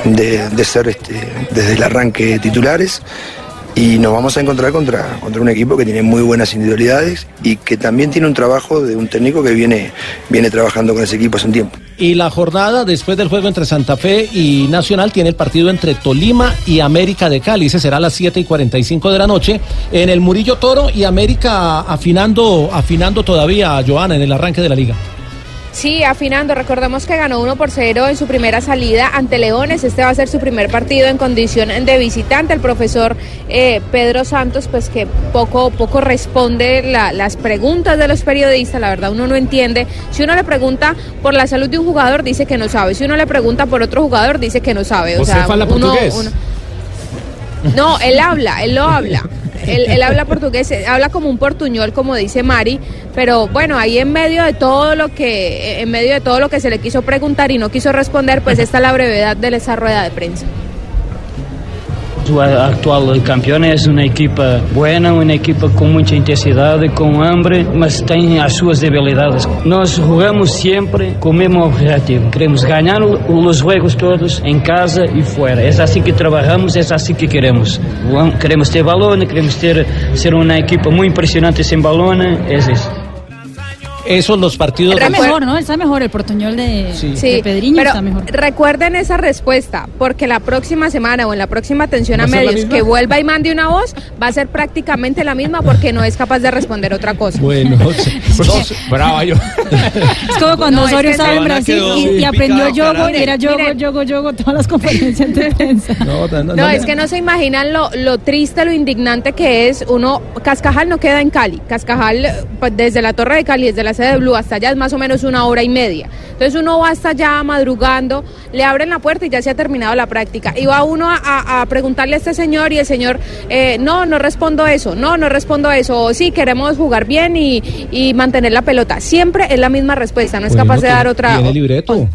Speaker 33: de, de- ser este, desde el arranque titulares y nos vamos a encontrar contra, contra un equipo que tiene muy buenas individualidades y que también tiene un trabajo de un técnico que viene, viene trabajando con ese equipo hace un tiempo.
Speaker 7: Y la jornada después del juego entre Santa Fe y Nacional tiene el partido entre Tolima y América de Cali. Ese será a las 7 y 45 de la noche en el Murillo Toro y América afinando, afinando todavía a Joana en el arranque de la liga.
Speaker 5: Sí, afinando. Recordemos que ganó 1 por 0 en su primera salida ante Leones. Este va a ser su primer partido en condición de visitante. El profesor eh, Pedro Santos, pues que poco, poco responde la- las preguntas de los periodistas. La verdad, uno no entiende. Si uno le pregunta por la salud de un jugador, dice que no sabe. Si uno le pregunta por otro jugador, dice que no sabe. O
Speaker 8: ¿Usted
Speaker 5: sea, uno- uno- No, él habla, él lo habla. Él, él habla portugués, eh, habla como un portuñol, como dice Mari, pero bueno, ahí en medio de todo lo que, en medio de todo lo que se le quiso preguntar y no quiso responder, pues está la brevedad de esa rueda de prensa.
Speaker 34: O actual campeão é uma equipa buena, uma equipa com muita intensidade, com hambre, mas tem as suas debilidades. Nós jogamos sempre com o mesmo objetivo. Queremos ganhar os jogos todos em casa e fora. É assim que trabalhamos, é assim que queremos. Queremos ter balão, queremos ter ser uma equipa muito impressionante sem balão, é isso.
Speaker 7: Esos los partidos.
Speaker 12: Está mejor, ¿no? Está mejor el portuñol de,
Speaker 5: Sí,
Speaker 12: de Pedriño,
Speaker 5: pero
Speaker 12: está mejor.
Speaker 5: recuerden esa respuesta, porque la próxima semana o en la próxima atención
Speaker 12: ¿Va
Speaker 5: a medios que vuelva y mande una voz, va a ser prácticamente la misma porque no es capaz de responder otra cosa.
Speaker 7: Bueno,
Speaker 8: brava yo.
Speaker 12: Es como cuando
Speaker 5: No, es
Speaker 12: Osorio
Speaker 5: que
Speaker 12: estaba en Brasil y, y aprendió yogo y era yogo,
Speaker 5: Miren.
Speaker 12: yogo, yogo, todas las conferencias de prensa.
Speaker 5: No, es que no se imaginan lo, lo triste, lo indignante que es. Uno, Cascajal no queda en Cali. Cascajal, pues, desde la Torre de Cali, desde la sede de Blue hasta allá es más o menos una hora y media. Entonces uno va hasta allá madrugando, le abren la puerta y ya se ha terminado la práctica. Y va uno a, a- a preguntarle a este señor y el señor, eh, no, no respondo eso, no, no respondo eso. O sí, queremos jugar bien y, y mantener la pelota. Siempre es la misma respuesta, no es capaz de dar otra.
Speaker 7: Tiene libreto.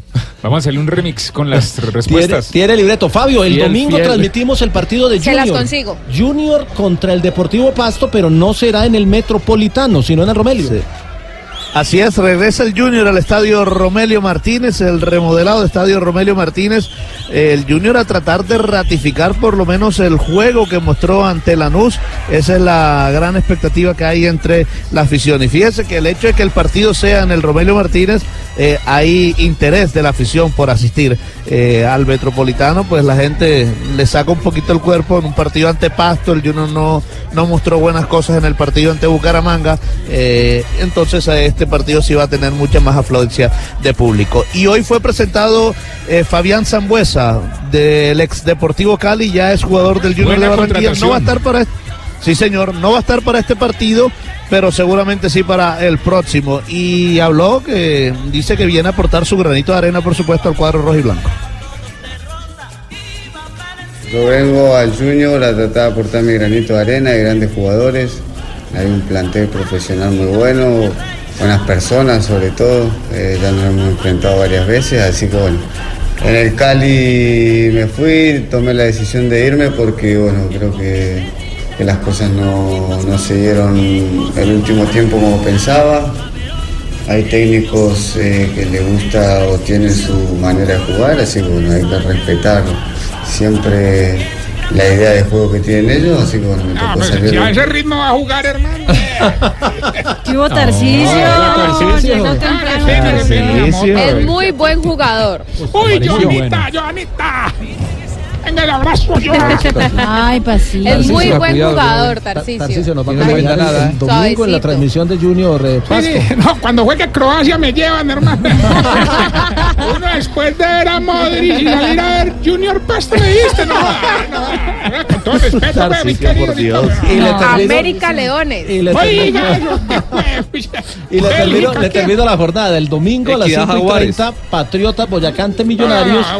Speaker 8: Vamos a hacerle un remix con las
Speaker 7: Tiene,
Speaker 8: respuestas.
Speaker 7: tiene libreto. Fabio, el
Speaker 8: Fiel,
Speaker 7: domingo
Speaker 8: fiel.
Speaker 7: transmitimos el partido de
Speaker 5: Se
Speaker 7: Junior.
Speaker 5: las consigo.
Speaker 7: Junior contra el Deportivo Pasto, pero no será en el Metropolitano, sino en el Romelio.
Speaker 9: Así es, regresa el Junior al estadio Romelio Martínez, el remodelado estadio Romelio Martínez. El Junior a tratar de ratificar por lo menos el juego que mostró ante Lanús. Esa es la gran expectativa que hay entre la afición. Y fíjese que el hecho de que el partido sea en el Romelio Martínez, eh, hay interés de la afición por asistir eh, al Metropolitano, pues la gente le saca un poquito el cuerpo en un partido ante Pasto. El Junior no, no mostró buenas cosas en el partido ante Bucaramanga. eh, entonces a este partido sí va a tener mucha más afluencia de público. Y hoy fue presentado Fabián Zambuesa del ex Deportivo Cali, ya es jugador del Junior de Barranquilla. No va a estar para este, sí señor, no va a estar para este partido, pero seguramente sí para el próximo. Y habló que dice que viene a aportar su granito de arena, por supuesto, al cuadro rojo y blanco.
Speaker 35: Yo vengo al Junior a tratar de aportar mi granito de arena, hay grandes jugadores, hay un plantel profesional muy bueno, buenas personas sobre todo, eh, ya nos hemos enfrentado varias veces, así que bueno, en el Cali me fui, tomé la decisión de irme porque bueno, creo que, que las cosas no, no se dieron el último tiempo como pensaba. hay técnicos eh, que le gusta o tienen su manera de jugar, así que bueno, hay que respetar siempre la idea de juego que tienen ellos, así que bueno, me tocó
Speaker 36: Pues,
Speaker 35: salir.
Speaker 36: si a ese ritmo va a jugar, hermano.
Speaker 12: ¿Qué hubo? Tarcisio. Llegó temprano.
Speaker 36: Tarcisio.
Speaker 5: Es muy buen jugador.
Speaker 36: Uy, Joanita, Joanita. Venga, el abrazo, Joana.
Speaker 12: Ay, pasito.
Speaker 5: Es muy buen
Speaker 7: cuidado,
Speaker 5: jugador,
Speaker 7: Ta-
Speaker 5: Tarcisio.
Speaker 7: Tarcisio nos va a acompañar el
Speaker 11: ¿eh?
Speaker 7: domingo en la transmisión de Junior eh, Pasto.
Speaker 36: Sí, no, cuando juegue Croacia me llevan, hermano. Uno después de ver a Modric y salir a ver Junior Pasto me diste, no, no, no, todo respeto, mi
Speaker 9: Tarcisio,
Speaker 36: querido
Speaker 9: por Dios.
Speaker 36: Nicolás.
Speaker 7: Y le termino-
Speaker 5: América Leones.
Speaker 7: y le termino-. Y le termino, le termino la jornada. El domingo a las
Speaker 11: Equidad
Speaker 7: 5 y
Speaker 11: Jaguares.
Speaker 7: 30, Patriotas Boyacá ante Millonarios.
Speaker 36: Ah,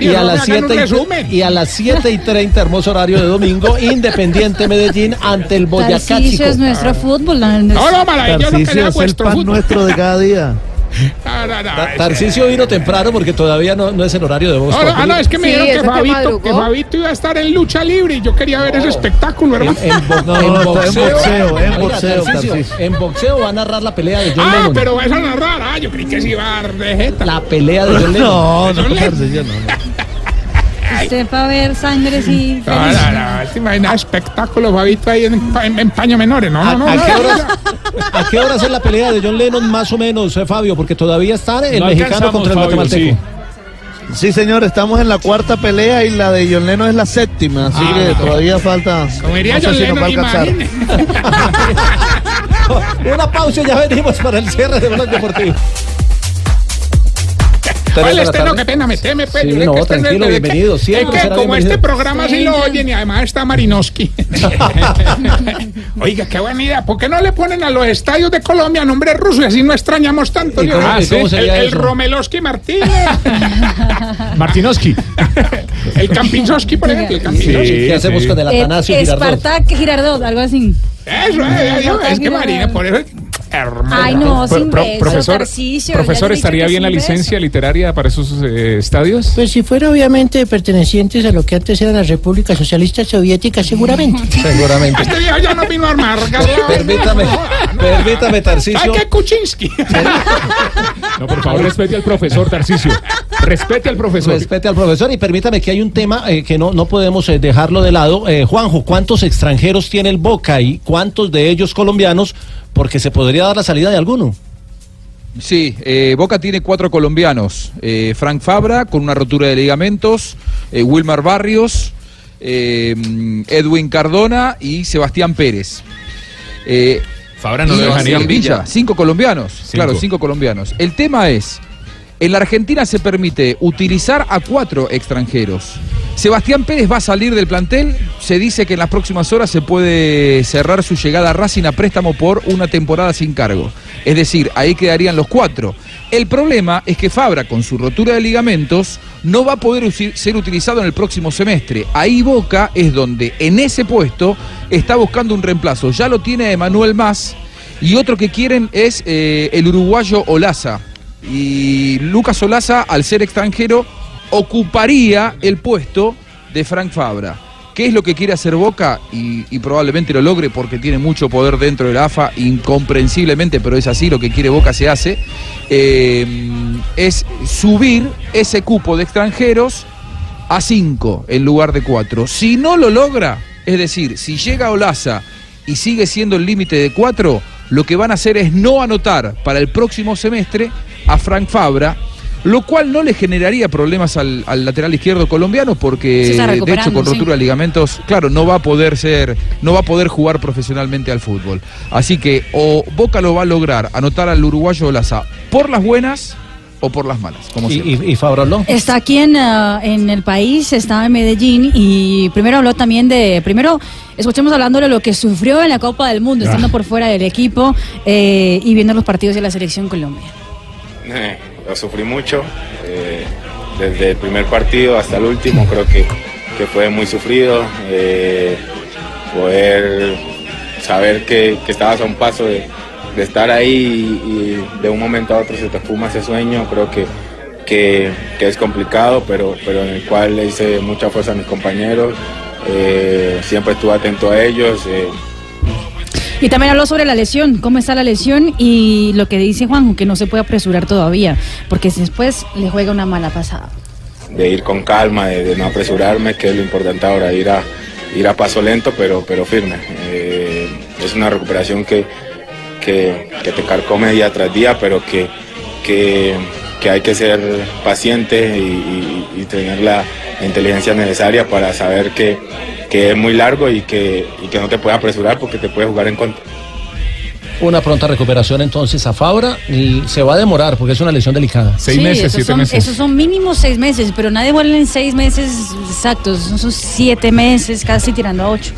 Speaker 7: y, a las
Speaker 36: me hagan un
Speaker 7: 7
Speaker 36: resumen.
Speaker 7: y, y a las 7 y 30, hermoso horario de domingo, Independiente Medellín ante el Boyacá
Speaker 12: Tarcisio
Speaker 7: Chico.
Speaker 12: es nuestro fútbol.
Speaker 36: No, no, maravilloso que
Speaker 9: pan
Speaker 36: fútbol.
Speaker 9: nuestro de cada día.
Speaker 36: No, no, no,
Speaker 7: Ta-
Speaker 36: ese-
Speaker 7: Tarcisio vino temprano porque todavía no, no es el horario de
Speaker 36: no, ah, no, es que me
Speaker 5: Sí,
Speaker 36: dijeron que Fabito, que Fabito iba a estar en lucha libre y yo quería ver ese espectáculo,
Speaker 7: En,
Speaker 36: hermano.
Speaker 7: en bo-
Speaker 9: No,
Speaker 7: en
Speaker 9: en
Speaker 7: boxeo,
Speaker 9: en boxeo,
Speaker 7: Tarcisio. en boxeo va a narrar la pelea de John
Speaker 36: Ah,
Speaker 7: Lennon.
Speaker 36: pero esa no es rara. Ah, yo creí que se iba a dar de jeta.
Speaker 7: La pelea de John Lennon.
Speaker 9: No, no, no, no.
Speaker 12: Usted va a ver sangres y
Speaker 36: No, no, no, te imaginas espectáculo, Fabito, ahí en, en, en paño menores. No,
Speaker 7: ¿A,
Speaker 36: no, no.
Speaker 7: a
Speaker 36: no,
Speaker 7: qué
Speaker 36: no,
Speaker 7: horas, ¿A qué horas es la pelea de John Lennon más o menos, eh, Fabio? Porque todavía está el
Speaker 8: No
Speaker 7: mexicano contra el
Speaker 8: Fabio,
Speaker 7: guatemalteco.
Speaker 9: Sí, señor, estamos en la cuarta pelea y la de John Leno es la séptima, así
Speaker 36: Ah,
Speaker 9: que todavía falta.
Speaker 36: Como diría
Speaker 9: no sé
Speaker 36: John
Speaker 9: si nos va a
Speaker 36: Lennon,
Speaker 9: alcanzar.
Speaker 36: imagine.
Speaker 7: Una pausa y ya venimos para el cierre de Blog Deportivo.
Speaker 36: ¿Cuál
Speaker 7: de la
Speaker 36: este no?
Speaker 7: tarde.
Speaker 36: Qué pena, meteme, pues.
Speaker 7: Sí, no,
Speaker 36: que este
Speaker 7: tranquilo,
Speaker 36: es el-
Speaker 7: bienvenido,
Speaker 36: Es
Speaker 7: siempre
Speaker 36: que
Speaker 7: será
Speaker 36: como
Speaker 7: bienvenido.
Speaker 36: este programa sí lo oyen y además está Marinowski. Oiga, qué buena idea. ¿Por qué no le ponen a los estadios de Colombia nombre ruso y así no extrañamos tanto?
Speaker 7: Cómo-
Speaker 36: Ah, sí.
Speaker 7: sería
Speaker 36: el, el
Speaker 7: eso?
Speaker 36: Romeloski Martínez.
Speaker 8: Martinoski.
Speaker 36: el Campinzoski, por ejemplo. El Campinzoski.
Speaker 7: ¿Qué hacemos con el Atanasio Girardot?
Speaker 12: Espartac Girardot, algo así.
Speaker 36: Eso, eh, yo- es que Marina, por eso. Hermano.
Speaker 12: Ay, no, sin
Speaker 8: Pro- profesor, profesor, ¿estaría
Speaker 12: que
Speaker 8: bien la licencia literaria para esos eh, estadios?
Speaker 37: Pues si fuera obviamente pertenecientes a lo que antes eran las repúblicas socialistas soviéticas, seguramente.
Speaker 7: Seguramente.
Speaker 36: Este viejo ya no vino a armar.
Speaker 7: Permítame, permítame,
Speaker 36: ¿Ay,
Speaker 7: Tarcisio.
Speaker 36: qué Kuczynski?
Speaker 8: No, por favor, respete al profesor, Tarcisio. Respete al profesor.
Speaker 7: Respete al profesor y permítame que hay un tema eh, que no, no podemos eh, dejarlo de lado. Eh, Juanjo, ¿cuántos extranjeros tiene el Boca y cuántos de ellos colombianos? Porque se podría dar la salida de alguno.
Speaker 11: Sí, eh, Boca tiene cuatro colombianos. Eh, Frank Fabra con una rotura de ligamentos, eh, Wilmar Barrios, eh, Edwin Cardona y Sebastián Pérez. Eh,
Speaker 8: Fabra no lo.
Speaker 11: Sebastián Villa, cinco colombianos. Claro, cinco colombianos. El tema es, en la Argentina se permite utilizar a cuatro extranjeros. Sebastián Pérez va a salir del plantel. Se dice que en las próximas horas se puede cerrar su llegada a Racing a préstamo por una temporada sin cargo. Es decir, ahí quedarían los cuatro. El problema es que Fabra, con su rotura de ligamentos, no va a poder ser utilizado en el próximo semestre. Ahí Boca es donde, en ese puesto, está buscando un reemplazo. Ya lo tiene Emanuel Más. Y otro que quieren es eh, el uruguayo Olaza. Y Lucas Olaza, al ser extranjero, ocuparía el puesto de Frank Fabra. ¿Qué es lo que quiere hacer Boca? Y, probablemente lo logre porque tiene mucho poder dentro de la AFA, incomprensiblemente, pero es así, lo que quiere Boca se hace. eh, es subir ese cupo de extranjeros a 5 en lugar de 4. Si no lo logra, es decir, si llega Olaza y sigue siendo el límite de 4, lo que van a hacer es no anotar para el próximo semestre a Frank Fabra, lo cual no le generaría problemas al, al lateral izquierdo colombiano porque de hecho con
Speaker 12: sí.
Speaker 11: rotura de ligamentos, claro, no va a poder ser, no va a poder jugar profesionalmente al fútbol. Así que o Boca lo va a lograr anotar al uruguayo Olaza por las buenas o por las malas, como
Speaker 7: ¿Y, y, y?
Speaker 12: Está aquí en, ah, en el país, está en Medellín y primero habló también de, primero escuchemos hablándole de lo que sufrió en la Copa del Mundo, estando por fuera del equipo eh, y viendo los partidos de la selección Colombia.
Speaker 38: Eh, lo sufrí mucho, eh, desde el primer partido hasta el último creo que, que fue muy sufrido, eh, poder saber que, que estabas a un paso de, estar ahí y, y de un momento a otro se te fuma ese sueño, creo que, que, que es complicado, pero, pero en el cual le hice mucha fuerza a mis compañeros, eh, siempre estuve atento a ellos.
Speaker 12: Y también habló sobre la lesión, cómo está la lesión y lo que dice Juan, que no se puede apresurar todavía, porque después le juega una mala pasada.
Speaker 38: de ir con calma, de, no apresurarme, que es lo importante ahora, ir a, ir a paso lento pero, pero firme. Eh, es una recuperación que, que, te carcome día tras día, pero que, que, hay que ser paciente y, tener la inteligencia necesaria para saber que, que es muy largo y que, y que no te puedes apresurar porque te puede jugar en contra.
Speaker 7: Una pronta recuperación entonces a Fabra y se va a demorar porque es una lesión delicada.
Speaker 12: Sí, esos son, Esos son mínimo seis meses, pero nadie vuelve en seis meses exactos. Son siete meses, casi tirando a ocho.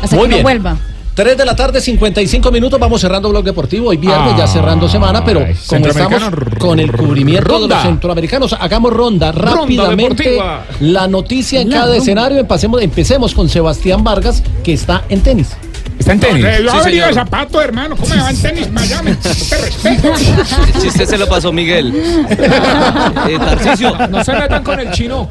Speaker 12: Hasta
Speaker 7: Muy
Speaker 12: que no vuelva.
Speaker 7: 3 de la tarde, 55 minutos. Vamos cerrando Blog Deportivo. Hoy viernes, ya cerrando semana, pero como estamos con el cubrimiento de los centroamericanos, hagamos ronda rápidamente. la noticia en
Speaker 8: La
Speaker 7: cada
Speaker 8: ronda.
Speaker 7: escenario. Empecemos, empecemos con Sebastián Vargas, que está en tenis.
Speaker 8: Está en tenis.
Speaker 36: Yo
Speaker 10: Sí,
Speaker 36: he venido de zapato, hermano. ¿Cómo me va en tenis Miami? Te respeto.
Speaker 10: El chiste se lo pasó Miguel. Eh.
Speaker 8: No se metan con el chino.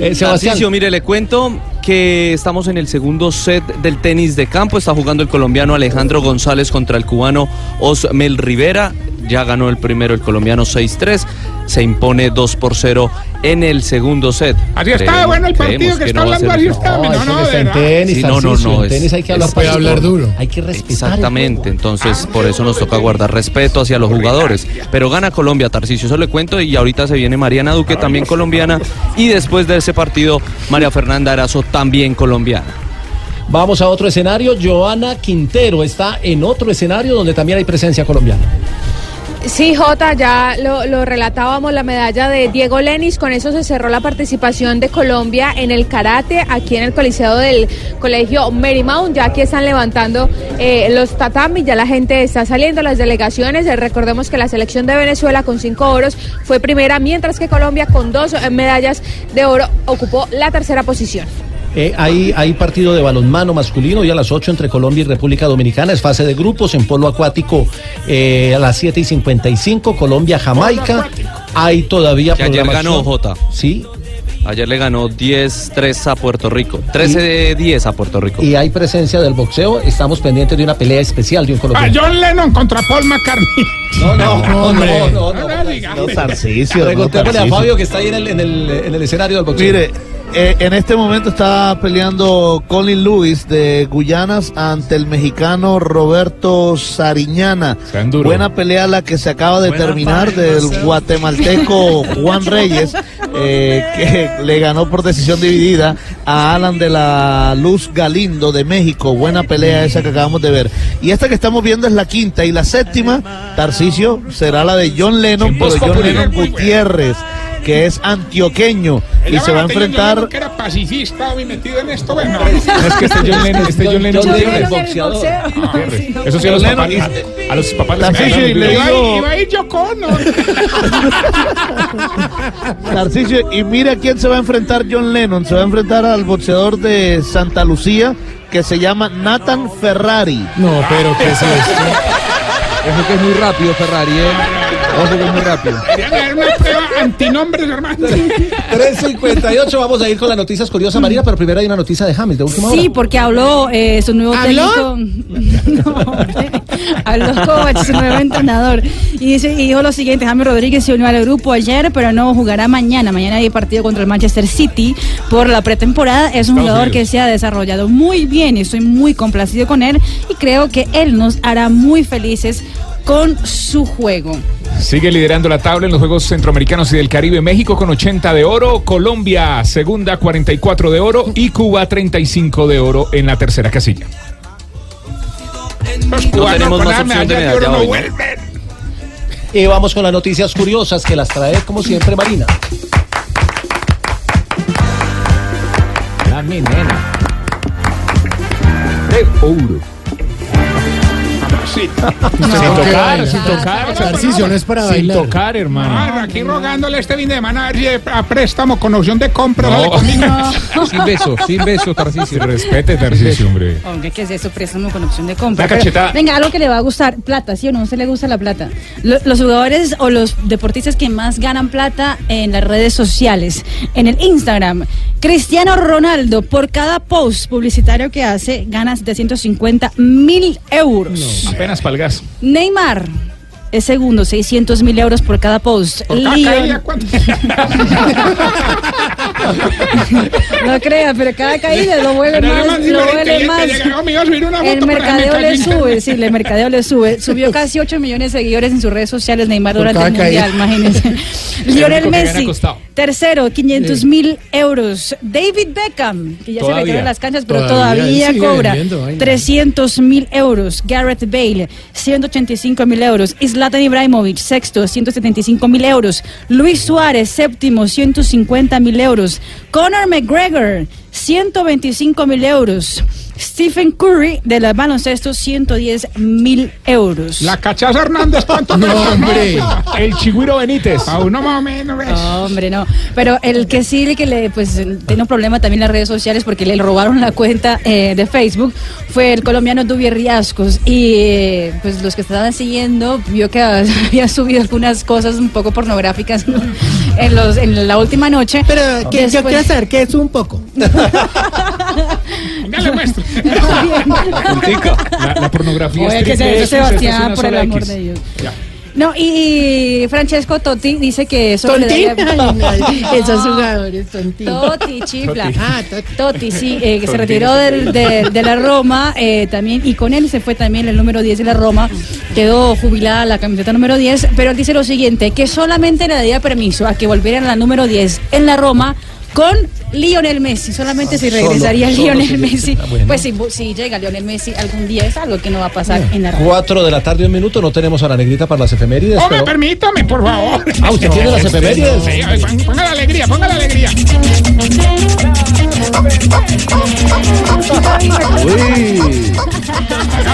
Speaker 7: Eh,
Speaker 10: Tarcisio, mire, le cuento que estamos en el segundo set del tenis de campo. Está jugando el colombiano Alejandro González contra el cubano Osmel Rivera. Ya ganó el primero el colombiano 6-3. Se impone 2 por 0 en el segundo set.
Speaker 36: Así está
Speaker 10: Creemos-
Speaker 36: bueno el partido que está
Speaker 10: no
Speaker 36: hablando, así está. No, no, no,
Speaker 7: en tenis,
Speaker 10: Sí, no, no, no.
Speaker 7: en tenis hay que hablar
Speaker 10: es-
Speaker 7: para
Speaker 10: es-
Speaker 7: duro. Hay que respetar.
Speaker 10: Exactamente, entonces por eso nos toca guardar respeto hacia los jugadores. Pero gana Colombia, Tarcisio, eso le cuento. Y ahorita se viene Mariana Duque, también colombiana. Y después de ese partido, María Fernanda Arazo, también colombiana.
Speaker 7: Vamos a otro escenario. Joana Quintero está en otro escenario donde también hay presencia colombiana.
Speaker 5: Sí, Jota, ya lo, lo relatábamos, la medalla de Diego Lenis, con eso se cerró la participación de Colombia en el karate, aquí en el coliseo del colegio Marymount, ya que están levantando eh, los tatamis, ya la gente está saliendo, las delegaciones, Eh, recordemos que la selección de Venezuela con cinco oros fue primera, mientras que Colombia con dos medallas de oro ocupó la tercera posición.
Speaker 7: Eh, hay, hay partido de balonmano masculino y a las 8 entre Colombia y República Dominicana. Es fase de grupos en polo acuático eh, a las 7 y 55. Colombia, Jamaica. Hay todavía
Speaker 10: Que ayer ganó Jota.
Speaker 7: Sí.
Speaker 10: Ayer le ganó 10-3 a Puerto Rico. 13 de 10 a Puerto Rico.
Speaker 7: Y hay presencia del boxeo. Estamos pendientes de una pelea especial de un
Speaker 36: Ah,
Speaker 7: colombiano.
Speaker 36: John Lennon contra Paul McCartney.
Speaker 7: No, no, no, no, no,
Speaker 36: No, no, diga.
Speaker 9: No, Tarcisio. no,
Speaker 7: Preguntémosle a
Speaker 9: Tarcisio.
Speaker 7: Fabio que está ahí en el, en el, en el escenario del boxeo.
Speaker 9: Mire, eh, en este momento está peleando Colin Lewis de Guyanas ante el mexicano Roberto Sariñana. Buena pelea la que se acaba de terminar del guatemalteco Juan Reyes, eh, que le ganó por decisión dividida a Alan de la Luz Galindo de México. Buena pelea esa que acabamos de ver. Y esta que estamos viendo es la quinta y la séptima, Tarcisio, será la de John Lennon, pero John. Lennon Gutiérrez que es antioqueño y se va a enfrentar
Speaker 36: que era pacifista hoy metido en esto, bueno.
Speaker 8: Es que este John Lennon, este John Lennon
Speaker 7: es boxeador.
Speaker 8: Eso sí a los papás, a los papás les
Speaker 9: le
Speaker 36: Iba a,
Speaker 9: digo-
Speaker 36: iba a ir yo con, ¿no?
Speaker 9: Tarcisio, y mira a quién se va a enfrentar John Lennon. Se va a enfrentar al boxeador de Santa Lucía que se llama Nathan Ferrari.
Speaker 11: No, pero ¿qué es esto? Ojo que es muy rápido Ferrari, ¿eh? Ojo que es muy rápido.
Speaker 36: Antinombres, hermano.
Speaker 7: 3.58, vamos a ir con las noticias curiosas, María, pero primero hay una noticia de James, de última hora.
Speaker 12: Sí, porque habló eh, su nuevo
Speaker 7: ¿Habló?
Speaker 12: técnico. No, hombre. habló Kovac, su nuevo entrenador. Y, dice, y dijo lo siguiente: James Rodríguez se unió al grupo ayer, pero no jugará mañana. Mañana hay partido contra el Manchester City por la pretemporada. Es un
Speaker 8: Estados
Speaker 12: jugador
Speaker 8: Unidos.
Speaker 12: que se ha desarrollado muy bien y estoy muy complacido con él. Y creo que él nos hará muy felices con su juego.
Speaker 8: Sigue liderando la tabla en los Juegos Centroamericanos y del Caribe. México con 80 de oro, Colombia segunda 44 de oro y Cuba 35 de oro en la tercera casilla.
Speaker 7: Y vamos con las noticias curiosas que las trae, como siempre, Marina.
Speaker 8: La mi nena. De oro.
Speaker 36: Sí.
Speaker 8: sin tocar, sin tocar.
Speaker 37: Tarcisio, no es para
Speaker 8: Sin
Speaker 37: bailar.
Speaker 8: tocar, hermano.
Speaker 36: Ah, aquí rogándole este fin de semana a préstamo con opción de compra.
Speaker 8: No.
Speaker 11: Sin besos, sin besos, Tarcisio.
Speaker 8: Respete, Tarcisio, hombre.
Speaker 12: Hombre, ¿qué es eso? Préstamo con opción de compra. Pero, venga, algo que le va a gustar. Plata, ¿sí o no? ¿A usted le gusta la plata? Lo- los jugadores o los deportistas que más ganan plata en las redes sociales, en el Instagram. Cristiano Ronaldo, por cada post publicitario que hace, gana 750 mil euros.
Speaker 8: Apenas para el gas.
Speaker 12: Neymar es segundo, 600 mil euros por cada post.
Speaker 36: Por
Speaker 12: Leon-. no crea, pero cada caída lo vuelve
Speaker 36: Pero
Speaker 12: más, lo vuelve más.
Speaker 36: a subir una
Speaker 12: El mercadeo le sube, sí, el mercadeo le sube. Subió casi 8 millones de seguidores en sus redes sociales Neymar
Speaker 36: Por
Speaker 12: durante el mundial, imagínense.
Speaker 36: El
Speaker 12: Lionel Messi, tercero, 500 mil euros. David Beckham, que ya se
Speaker 36: Todavía.
Speaker 12: retiró de las canchas, pero
Speaker 36: Todavía,
Speaker 12: cobra
Speaker 36: vendiendo vaina.
Speaker 12: 300 mil euros. Garrett Bale, 185 mil euros. Zlatan Ibrahimovic, sexto, 175 mil euros. Luis Suárez, séptimo, 150 mil euros. Conor McGregor, 125 mil euros. Stephen Curry, de la baloncesto, 110 mil euros.
Speaker 36: La cachaza Hernández, ¿cuánto
Speaker 12: No, hombre.
Speaker 8: El Chigüiro Benítez.
Speaker 36: A uno más o menos.
Speaker 12: No, hombre, no. Pero el que sí, el que le, pues, tiene un problema también en las redes sociales porque le robaron la cuenta eh, de Facebook fue el colombiano Dubier Riascos. Y eh, pues los que estaban siguiendo vio que había subido algunas cosas un poco pornográficas ¿no? en, los, en la última noche.
Speaker 37: Pero que yo quiero saber qué es un poco.
Speaker 36: Ya le muestro.
Speaker 8: La, la pornografía
Speaker 12: Oye,
Speaker 8: es
Speaker 12: que se
Speaker 8: X,
Speaker 12: Sebastián, por el amor
Speaker 8: X.
Speaker 12: de Dios.
Speaker 8: Ya.
Speaker 12: No, y Francesco Totti dice que eso le
Speaker 37: ¿Tonti?
Speaker 12: daría-
Speaker 37: Ay, no, esos jugadores tonti.
Speaker 12: Totti, chifla.
Speaker 37: Totti. Ah, Totti.
Speaker 12: Totti, sí, eh, que se retiró del- de, de la Roma eh, también, y con él se fue también el número 10 de la Roma, quedó jubilada la camiseta número 10, pero él dice lo siguiente, que solamente le daría permiso a que volviera a la número 10 en la Roma con Lionel Messi, solamente si
Speaker 7: Solo-
Speaker 12: regresaría
Speaker 7: solo
Speaker 12: Lionel
Speaker 7: si-
Speaker 12: Messi,
Speaker 7: Ah, bueno.
Speaker 12: pues si, si llega Lionel Messi algún día es algo que no va a pasar en la Roma.
Speaker 7: Cuatro de la tarde, un minuto. No tenemos a la negrita para las efemérides.
Speaker 36: Hombre,
Speaker 7: pero-
Speaker 36: permítame, por favor.
Speaker 7: Ah, ¿usted tiene las efemérides?
Speaker 36: Sí, ponga la alegría, ponga la alegría.
Speaker 11: Uy.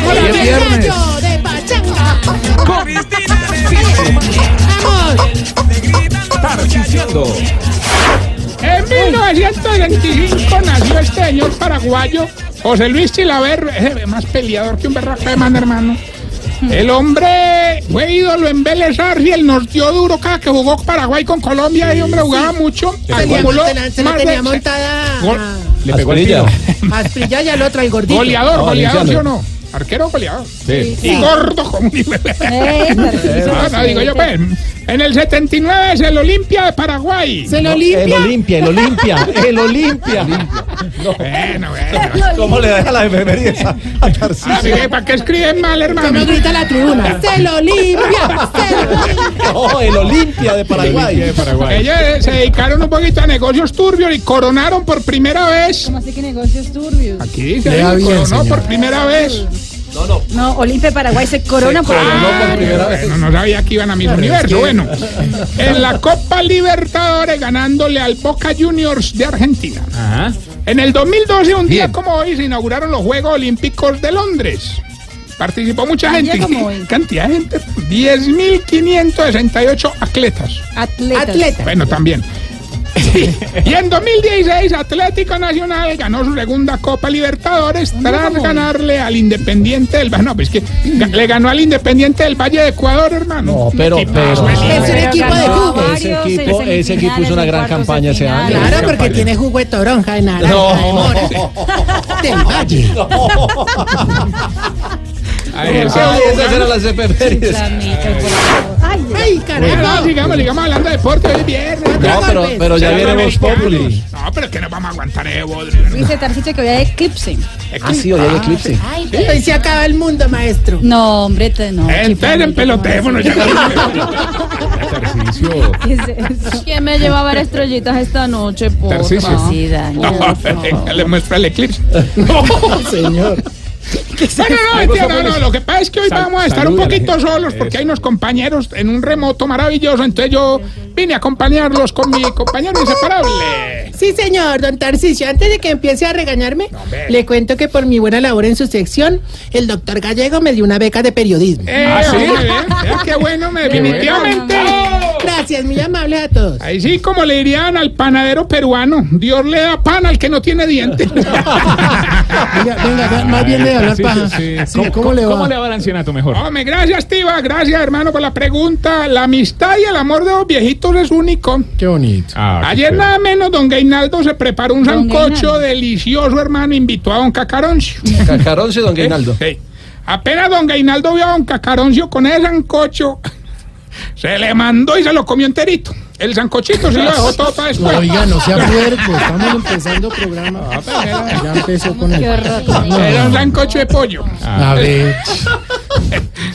Speaker 11: Hoy es viernes.
Speaker 37: de pachanga.
Speaker 8: Tarcisieando.
Speaker 36: En 1925 nació este señor paraguayo, José Luis Chilaver, eh, más peleador que un berraco de man, hermano. El hombre fue ídolo en Vélez Arfiel, nos dio duro cada que jugó Paraguay con Colombia, y hombre jugaba mucho. Acumuló
Speaker 37: se la, tenía montada
Speaker 8: Le pegó el
Speaker 7: Asprilla.
Speaker 37: y al otro, el gordito.
Speaker 36: Goleador,
Speaker 7: No,
Speaker 36: goleador, ¿sí o no? Arquero goleador.
Speaker 8: Sí.
Speaker 36: Y gordo como un
Speaker 12: Eh, Tarcisio,
Speaker 36: Ah, no, digo yo, pues. En el 79 es el Olimpia de Paraguay.
Speaker 37: ¿Se lo
Speaker 7: El
Speaker 37: limpia?
Speaker 7: Olimpia, el Olimpia, el Olimpia.
Speaker 36: Bueno, bueno.
Speaker 7: ¿Cómo le deja las efemérides a, a Tarcisio?
Speaker 36: Ah, mire, ¿Para qué escriben mal, hermano?
Speaker 37: grita la tribuna. ¡Se lo limpia! ¡Se lo limpia!
Speaker 7: No, el Olimpia de Paraguay.
Speaker 8: de Paraguay.
Speaker 36: Ellos eh, se dedicaron un poquito a negocios turbios y coronaron por primera vez.
Speaker 12: ¿Cómo así que negocios turbios?
Speaker 36: Aquí dice,
Speaker 37: Lea
Speaker 36: ahí,
Speaker 37: bien,
Speaker 36: coronó
Speaker 37: señor.
Speaker 36: por primera vez.
Speaker 12: No, Olimpia de Paraguay se corona por
Speaker 7: por primera vez.
Speaker 36: Bueno, no sabía que iban a mi universo. Bueno, en la Copa Libertadores ganándole al Boca Juniors de Argentina.
Speaker 8: Ajá.
Speaker 36: En el 2012, un día como hoy, se inauguraron los Juegos Olímpicos de Londres. Participó mucha gente.
Speaker 12: como hoy.
Speaker 36: Cantidad de gente. 10.568 atletas.
Speaker 12: atletas.
Speaker 37: Atleta.
Speaker 36: Bueno, también. y en 2016 Atlético Nacional ganó su segunda Copa Libertadores tras ganarle al Independiente del Valle. No, pues que le ganó al Independiente del Valle de Ecuador, hermano.
Speaker 7: No, pero, pero.
Speaker 37: Es un equipo de jugo.
Speaker 7: Ese equipo, ese equipo hizo una gran campaña ese año.
Speaker 37: Claro, porque tiene jugo de toronja, de naranja, de mora. Del valle.
Speaker 7: Ay,
Speaker 12: por favor. Ay,
Speaker 37: ¡Ay, carajo!
Speaker 36: no, sigamos, sigamos hablando de deporte hoy es viernes.
Speaker 7: No, pero, pero ya viene Voz Populi.
Speaker 36: No, pero es que no vamos a aguantar bodrio. hermano.
Speaker 12: Dice Tarcito que hoy hay eclipse.
Speaker 7: Ah, sí, hoy hay eclipse.
Speaker 37: Hoy se acaba el mundo, maestro.
Speaker 12: No, hombre, te- no.
Speaker 36: Entonces en pelotéfono ya.
Speaker 8: Tarcisio.
Speaker 12: ¿Qué es eso?
Speaker 5: ¿Quién me lleva a ver estrellitas esta noche.
Speaker 12: Sí, Dani.
Speaker 36: No, venga, le muestra el eclipse.
Speaker 7: No, señor.
Speaker 36: Bueno, no, mentira, no, no, lo que pasa es que hoy
Speaker 8: Sal-
Speaker 36: vamos a estar un poquito solos porque
Speaker 8: Eso.
Speaker 36: hay unos compañeros en un remoto maravilloso, entonces yo vine a acompañarlos con mi compañero inseparable.
Speaker 37: Sí, señor, don Tarcisio. Antes de que empiece a regañarme, le cuento que por mi buena labor en su sección, el doctor Gallego me dio una beca de periodismo.
Speaker 36: Eh,
Speaker 8: ¿Ah, sí?
Speaker 36: qué bueno, me- definitivamente.
Speaker 37: Gracias, muy amables a todos.
Speaker 36: Ahí sí, como le dirían al panadero peruano, Dios le da pan al que no tiene dientes.
Speaker 19: Venga, venga, más bien de hablar
Speaker 8: Sí,
Speaker 19: paja.
Speaker 8: sí, sí.
Speaker 19: Sí, ¿cómo le va?
Speaker 8: ¿Cómo le va al ancianato mejor?
Speaker 36: Hombre, gracias, Tiva. Gracias, hermano, por la pregunta. La amistad y el amor de los viejitos es único.
Speaker 19: Qué bonito.
Speaker 8: Ah,
Speaker 36: Ayer nada menos don Gainaldo se preparó un
Speaker 12: Don
Speaker 36: sancocho
Speaker 12: Gainaldo.
Speaker 36: delicioso, hermano. Invitó a don Cacaroncio.
Speaker 7: Cacaroncio, don Gainaldo.
Speaker 36: Sí. Apenas don Gainaldo vio a don Cacaroncio con ese sancocho, se le mandó y se lo comió enterito. El sancochito sí lo dejó todo para después.
Speaker 19: Oiga, no sea puerco, estamos empezando programa. Ya empezó con el...
Speaker 36: Era un sancocho de pollo.
Speaker 19: A ver.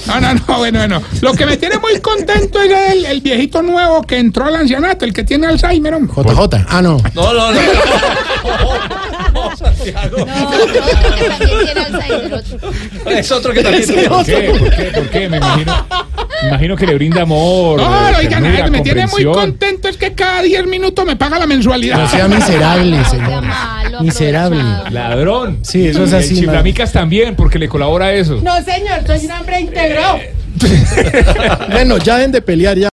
Speaker 36: No, no, no, bueno, bueno. Lo que me tiene muy contento es el, el viejito nuevo que entró al ancianato, el que tiene Alzheimer. hombre.
Speaker 19: JJ. Ah, no.
Speaker 7: No, no, no. Es otro que también tiene.
Speaker 8: ¿Por qué? ¿Por qué? ¿Por qué? Me imagino, me imagino que le brinda amor.
Speaker 36: No,
Speaker 8: eh,
Speaker 36: oigan,
Speaker 8: ternura,
Speaker 36: me tiene muy
Speaker 8: comprensión.
Speaker 36: contento es que cada 10 minutos me paga la mensualidad.
Speaker 19: No sea miserable, señor. Miserable.
Speaker 8: Ladrón.
Speaker 19: Sí, eso es
Speaker 8: Y el
Speaker 19: así,
Speaker 8: Chiflamicas también, porque le colabora eso.
Speaker 19: No, señor, soy un hombre integrado. bueno, ya deben de pelear ya.